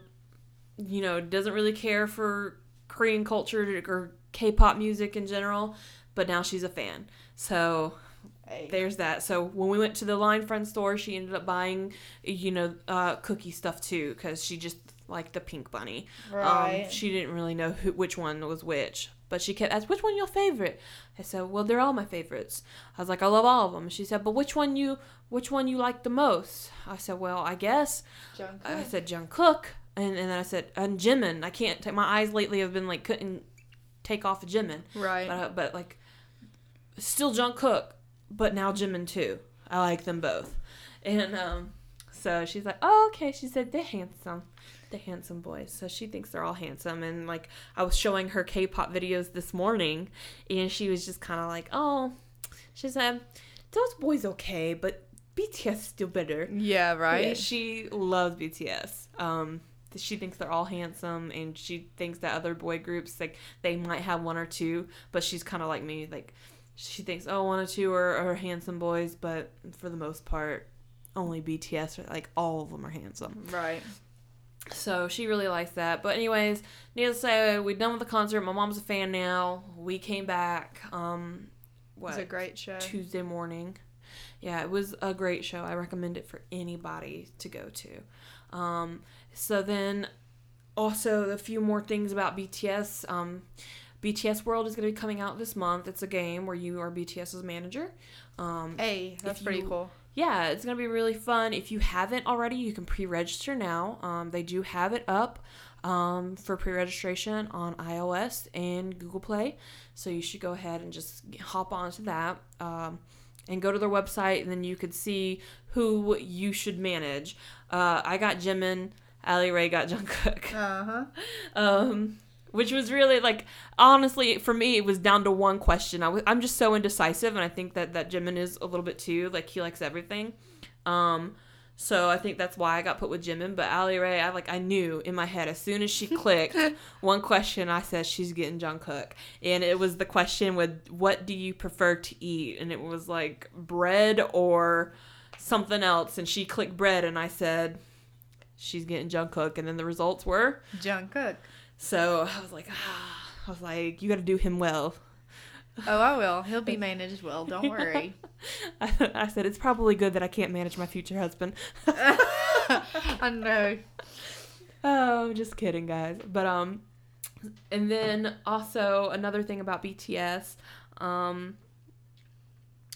you know, doesn't really care for Korean culture or K-pop music in general, but now she's a fan. So hey. there's that. So when we went to the line friend store, she ended up buying, you know, uh, Cooky stuff too because she just liked the pink bunny. right. Um, she didn't really know who, which one was which, but she kept asking, "Which one your favorite?" I said, "Well, they're all my favorites." I was like, "I love all of them." She said, "But which one you which one you like the most?" I said, "Well, I guess." Jungkook. I said Jungkook, and and then I said and Jimin. I can't take my eyes lately have been like couldn't take off of Jimin, right. but uh, but like still Jungkook, but now Jimin too. I like them both, and um, so she's like, oh okay. She said they're handsome, they're handsome boys. So she thinks they're all handsome, and like I was showing her K-pop videos this morning, and she was just kind of like, oh, she said those boys okay, but BTS is still better. yeah. Right. Yeah, she loves BTS. Um, she thinks they're all handsome, and she thinks that other boy groups like they might have one or two, but she's kind of like me. Like she thinks, oh, one or two are, are handsome boys, but for the most part, only BTS. Are, like all of them are handsome. Right. So she really likes that. But anyways, needless to say, we're done with the concert. My mom's a fan now. We came back. Um, It what was a great show. Tuesday morning. Yeah, it was a great show. I recommend it for anybody to go to. Um, so then, also a few more things about BTS. Um, BTS World is going to be coming out this month. It's a game where you are BTS's manager. Um, Hey, that's If pretty you- cool. yeah, it's gonna be really fun. If you haven't already, you can pre-register now. Um, they do have it up. um, for pre-registration on iOS and Google Play. So you should go ahead and just hop onto that um, and go to their website, and then you could see who you should manage. Uh, I got Jimin. Ali Ray got Jungkook. Uh huh. <laughs> Um, which was really like honestly for me it was down to one question. I was I'm just so indecisive, and I think that that Jimin is a little bit too. Like he likes everything. Um, so I think that's why I got put with Jimin. But Ali Ray, I like I knew in my head as soon as she <laughs> clicked one question, I said she's getting Jungkook, and it was the question with what do you prefer to eat, and it was like bread or something else, and she clicked bread, and I said she's getting Jungkook, and then the results were Jungkook. so I was like, ah, I was like, you got to do him well. Oh, I will. He'll be <laughs> managed well. Don't worry. <laughs> I, I said it's probably good that I can't manage my future husband. <laughs> I know. oh, just kidding, guys. But um, and then also another thing about BTS, um.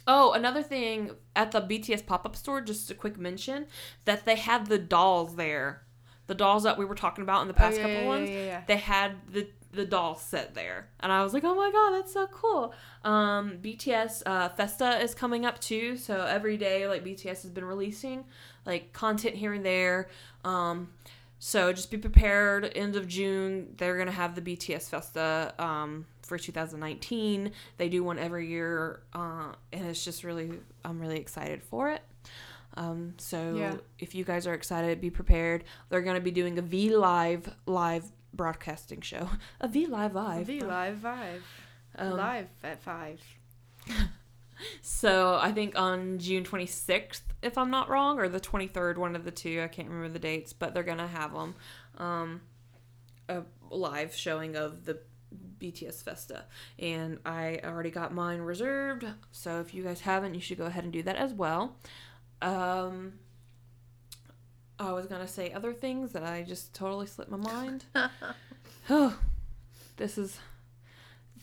Oh, another thing at the BTS pop up store, just a quick mention that they had the dolls there. The dolls that we were talking about in the past yeah, couple yeah, ones. yeah. They had the the doll set there. And I was like, oh my god, that's so cool. Um, BTS uh, Festa is coming up too. So every day, like, BTS has been releasing, like, content here and there. Um, so just be prepared. End of June, they're going to have the BTS Festa um, for 2019. They do one every year. Uh, and it's just really, I'm really excited for it. Um, so Yeah. if you guys are excited, be prepared. They're going to be doing a V Live live broadcasting show. <laughs> A V Live live. V live five. Um, live at five. <laughs> So I think on June 26th, if I'm not wrong, or the 23rd, one of the two. I can't remember the dates, but they're gonna have them. Um, a live showing of the BTS Festa, and I already got mine reserved. So if you guys haven't, you should go ahead and do that as well. Um, I was gonna say other things that I just totally slipped my mind. <laughs> oh, this is.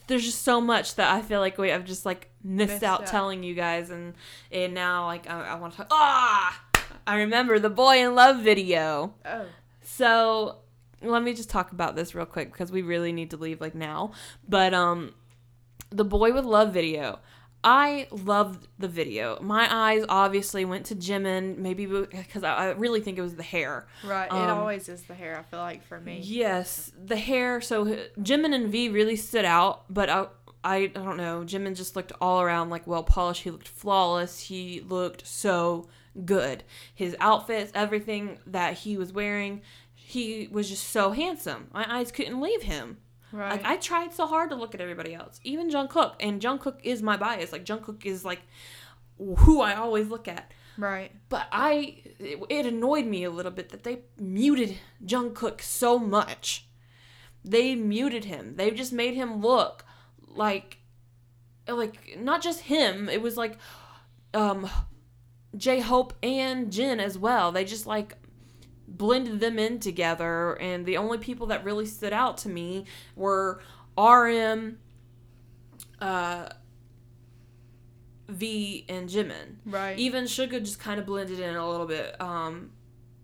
There's just so much that I feel like we have just like missed, Missed out, out. telling you guys, and and now like I, I want to talk. Ah, I remember the boy in love video. Oh. So let me just talk about this real quick because we really need to leave like now. But um, the boy with love video. I loved the video. My eyes obviously went to Jimin, maybe because I, I really think it was the hair. Right. Um, it always is the hair, I feel like, for me. Yes, the hair. So Jimin and V really stood out, but I, I, I don't know. Jimin just looked all around like well polished. He looked flawless. He looked so good. His outfits, everything that he was wearing, he was just so handsome. My eyes couldn't leave him. Right. Like I tried so hard to look at everybody else, even Jungkook, and Jungkook is my bias. Like Jungkook is like who I always look at. right. But I, it, it annoyed me a little bit that they muted Jungkook so much. They muted him. They just made him look like, like not just him. It was like, um, J Hope and Jin as well. They just like blended them in together, and the only people that really stood out to me were RM, uh, V, and Jimin Right. even Suga just kind of blended in a little bit. Um,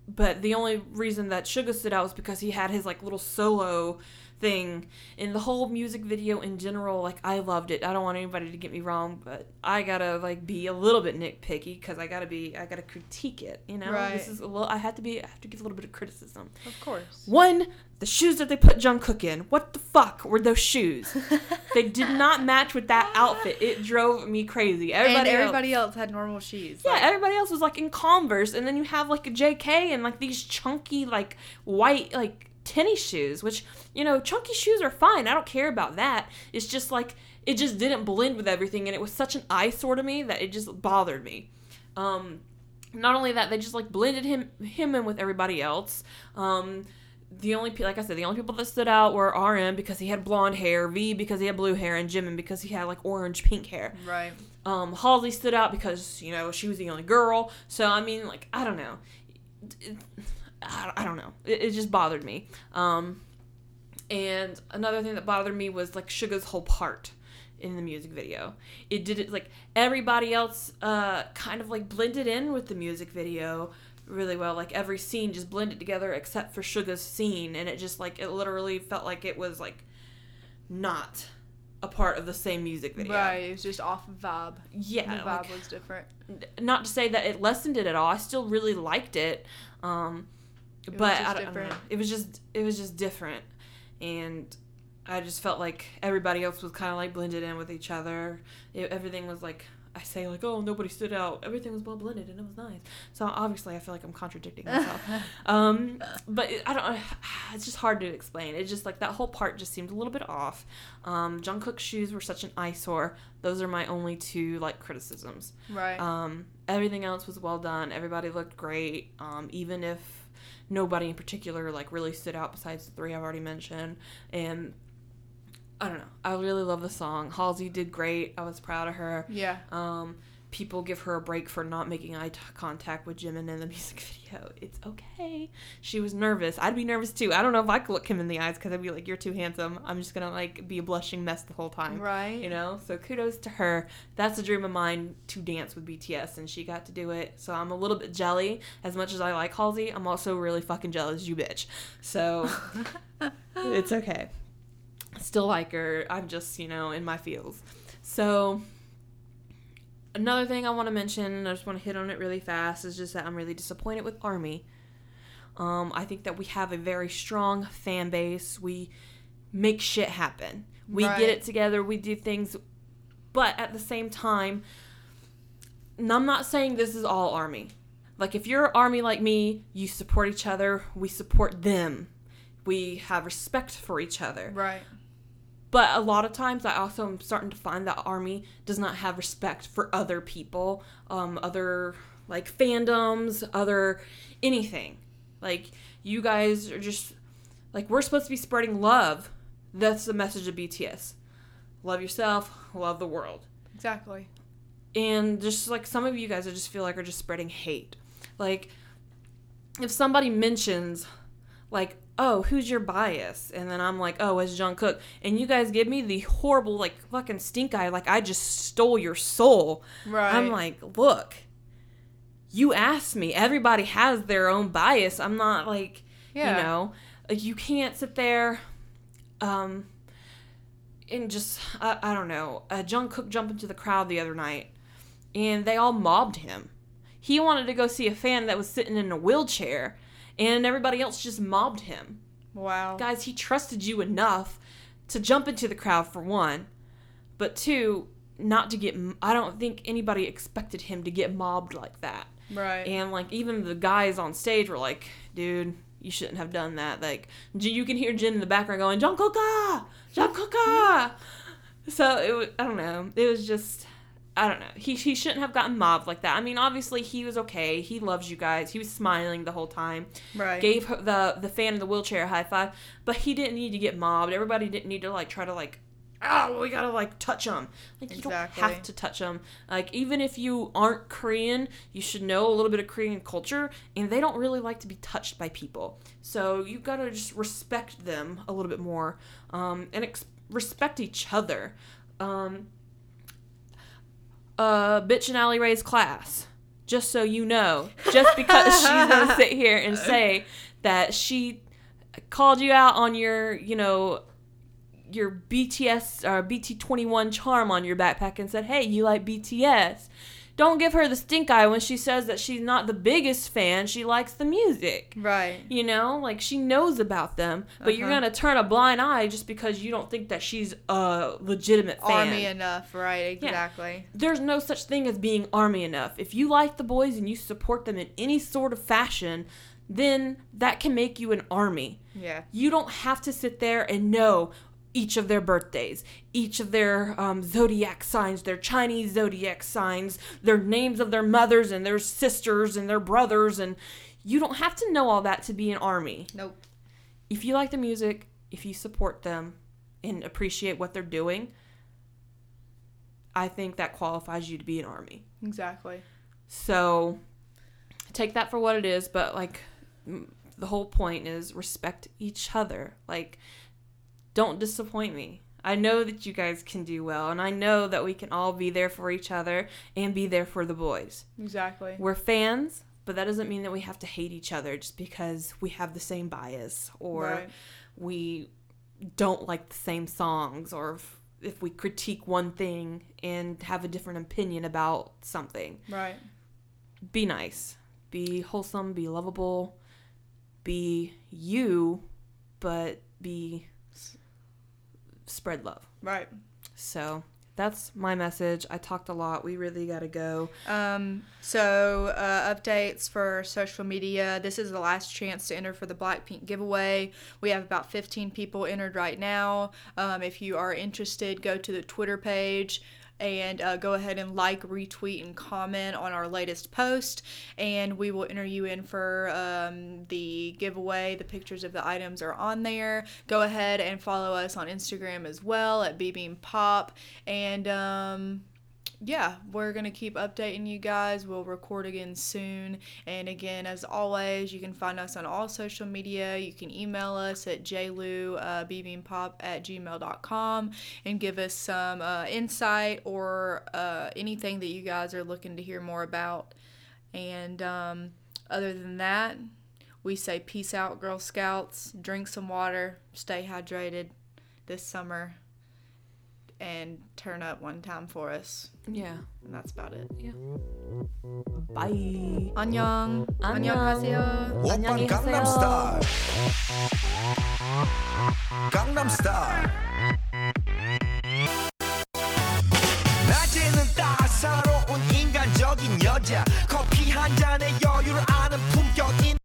but the only reason that Suga stood out was because he had his like little solo thing in the whole music video in general. Like I loved it. I don't want anybody to get me wrong, but I gotta like be a little bit nitpicky because I gotta be I gotta critique it. You know, Right. this is a little. I had to be. I have to give a little bit of criticism. of course. One, the shoes that they put Jungkook in. What the fuck were those shoes? <laughs> they did not match with that outfit. It drove me crazy. Everybody and else- else had normal shoes. yeah, Like, everybody else was like in Converse, and then you have like a JK and like these chunky like white like tennis shoes, which you know chunky shoes are fine. I don't care about that. It's just like it just didn't blend with everything, and it was such an eyesore to me that it just bothered me. Um, not only that, they just like blended him him in with everybody else. Um, the only like I said, the only people that stood out were RM because he had blonde hair, V because he had blue hair, and Jimin because he had like orange pink hair. right. Um, Halsey stood out because you know she was the only girl. So I mean, like I don't know, I, I don't know. It, it just bothered me. Um, and another thing that bothered me was like Suga's whole part in the music video. It did it like everybody else uh, kind of like blended in with the music video really well. Like every scene just blended together except for Suga's scene, and it just like it literally felt like it was like not a part of the same music video. Right. It was just off vibe. Yeah. the vibe like, was different. not to say that it lessened it at all. I still really liked it. Um, but I, don't, I don't know. It was just it was just different, and I just felt like everybody else was kind of like blended in with each other. It, everything was like I say like oh nobody stood out. Everything was well blended and it was nice. So obviously I feel like I'm contradicting myself. <laughs> um, but it, I don't. <sighs> It's just hard to explain. It's just like that whole part just seemed a little bit off. Um, Jungkook's shoes were such an eyesore. Those are my only two like criticisms. Right. Um, everything else was well done. Everybody looked great. Um, even if nobody in particular like really stood out besides the three I've already mentioned. And I don't know. I really love the song. Halsey did great. I was proud of her. yeah. Um, people give her a break for not making eye contact with Jimin in the <laughs> music video. It's okay. She was nervous. I'd be nervous too. I don't know if I could look him in the eyes because I'd be like, "You're too handsome." I'm just gonna like be a blushing mess the whole time Right. you know so kudos to her that's a dream of mine to dance with bts and she got to do it so i'm a little bit jelly as much as i like halsey i'm also really fucking jealous you bitch so <laughs> it's okay still like her i'm just you know in my feels so another thing i want to mention and i just want to hit on it really fast is just that i'm really disappointed with army. Um, i think that we have a very strong fan base. We make shit happen. We Right. get it together. We do things. But at the same time and i'm not saying this is all army. Like if you're army like me you support each other. We support them. We have respect for each other. Right. But a lot of times, I also am starting to find that Army does not have respect for other people, um, other like fandoms, other anything. Like you guys are just like we're supposed to be spreading love. That's the message of BTS. Love yourself, love the world Exactly. and just like some of you guys I just feel like are just spreading hate. Like if somebody mentions like, "Oh, who's your bias?" and then I'm like, "Oh, it's Jungkook. And you guys give me the horrible like fucking stink eye like I just stole your soul. Right. I'm like, "Look. You asked me. Everybody has their own bias. I'm not like, Yeah. you know, you can't sit there um and just I, I don't know. Uh, Cook jumped into the crowd the other night and they all mobbed him. He wanted to go see a fan that was sitting in a wheelchair and everybody else just mobbed him. Wow. Guys, he trusted you enough to jump into the crowd for one, but two, not to get I don't think anybody expected him to get mobbed like that. Right. And like even the guys on stage were like, "Dude, you shouldn't have done that." Like you can hear Jin in the background going, "Jungkooka, Jungkooka." So it was, I don't know. It was just I don't know. He he shouldn't have gotten mobbed like that. I mean, obviously he was okay. He loves you guys. He was smiling the whole time. right. Gave her the the fan in the wheelchair a high five, but he didn't need to get mobbed. Everybody didn't need to like try to like oh, we gotta like touch them. Like you Exactly. don't have to touch them. Like even if you aren't Korean, you should know a little bit of Korean culture, and they don't really like to be touched by people. So you gotta just respect them a little bit more, um, and ex- respect each other. Um, uh, bitch in Alley Ray's class. Just so you know, just because she's gonna <laughs> sit here and say that she called you out on your, you know, your BTS or BT21 charm on your backpack and said, "Hey, you like BTS." Don't give her the stink eye when she says that she's not the biggest fan. She likes the music. right. You know, like she knows about them, but you're Uh-huh. gonna turn a blind eye just because you don't think that she's a legitimate fan. Army enough. Right. Exactly. There's no such thing as being army enough. If you like the boys and you support them in any sort of fashion, then that can make you an army. Yeah. You don't have to sit there and know each of their birthdays, each of their um, zodiac signs, their Chinese zodiac signs, their names of their mothers and their sisters and their brothers. And you don't have to know all that to be an army. Nope. If you like the music, if you support them and appreciate what they're doing, I think that qualifies you to be an army. Exactly. So take that for what it is, but like the whole point is respect each other. Like don't disappoint me. I know that you guys can do well, and I know that we can all be there for each other and be there for the boys. Exactly. We're fans. but that doesn't mean that we have to hate each other just because we have the same bias or Right. we don't like the same songs or if, if we critique one thing and have a different opinion about something. Right. Be nice, be wholesome, be lovable, be you, but be spread love. Right. So that's my message. I talked a lot. We really got to go. Um, so uh, updates for social media. This is the last chance to enter for the Blackpink giveaway. We have about 15 people entered right now. Um, if you are interested, go to the Twitter page and uh, go ahead and like, retweet, and comment on our latest post, and we will enter you in for um, the giveaway. The pictures of the items are on there. Go ahead and follow us on Instagram as well at BBeam Pop, and um, yeah, we're going to keep updating you guys. We'll record again soon. And again, as always, you can find us on all social media. You can email us at jlu, uh, at gmail.com and give us some uh, insight or uh, anything that you guys are looking to hear more about. And um, other than that, we say peace out, Girl Scouts. Drink some water, stay hydrated this summer, and turn up one time for us. Yeah. And that's about it. Bye. 안녕. 안녕. 안녕하세요. 오빤 안녕히 강남 가세요. 스타일 강남 스타일 낮에는 따사로운 인간적인 여자 커피 한 잔에 여유를 아는 품격 있는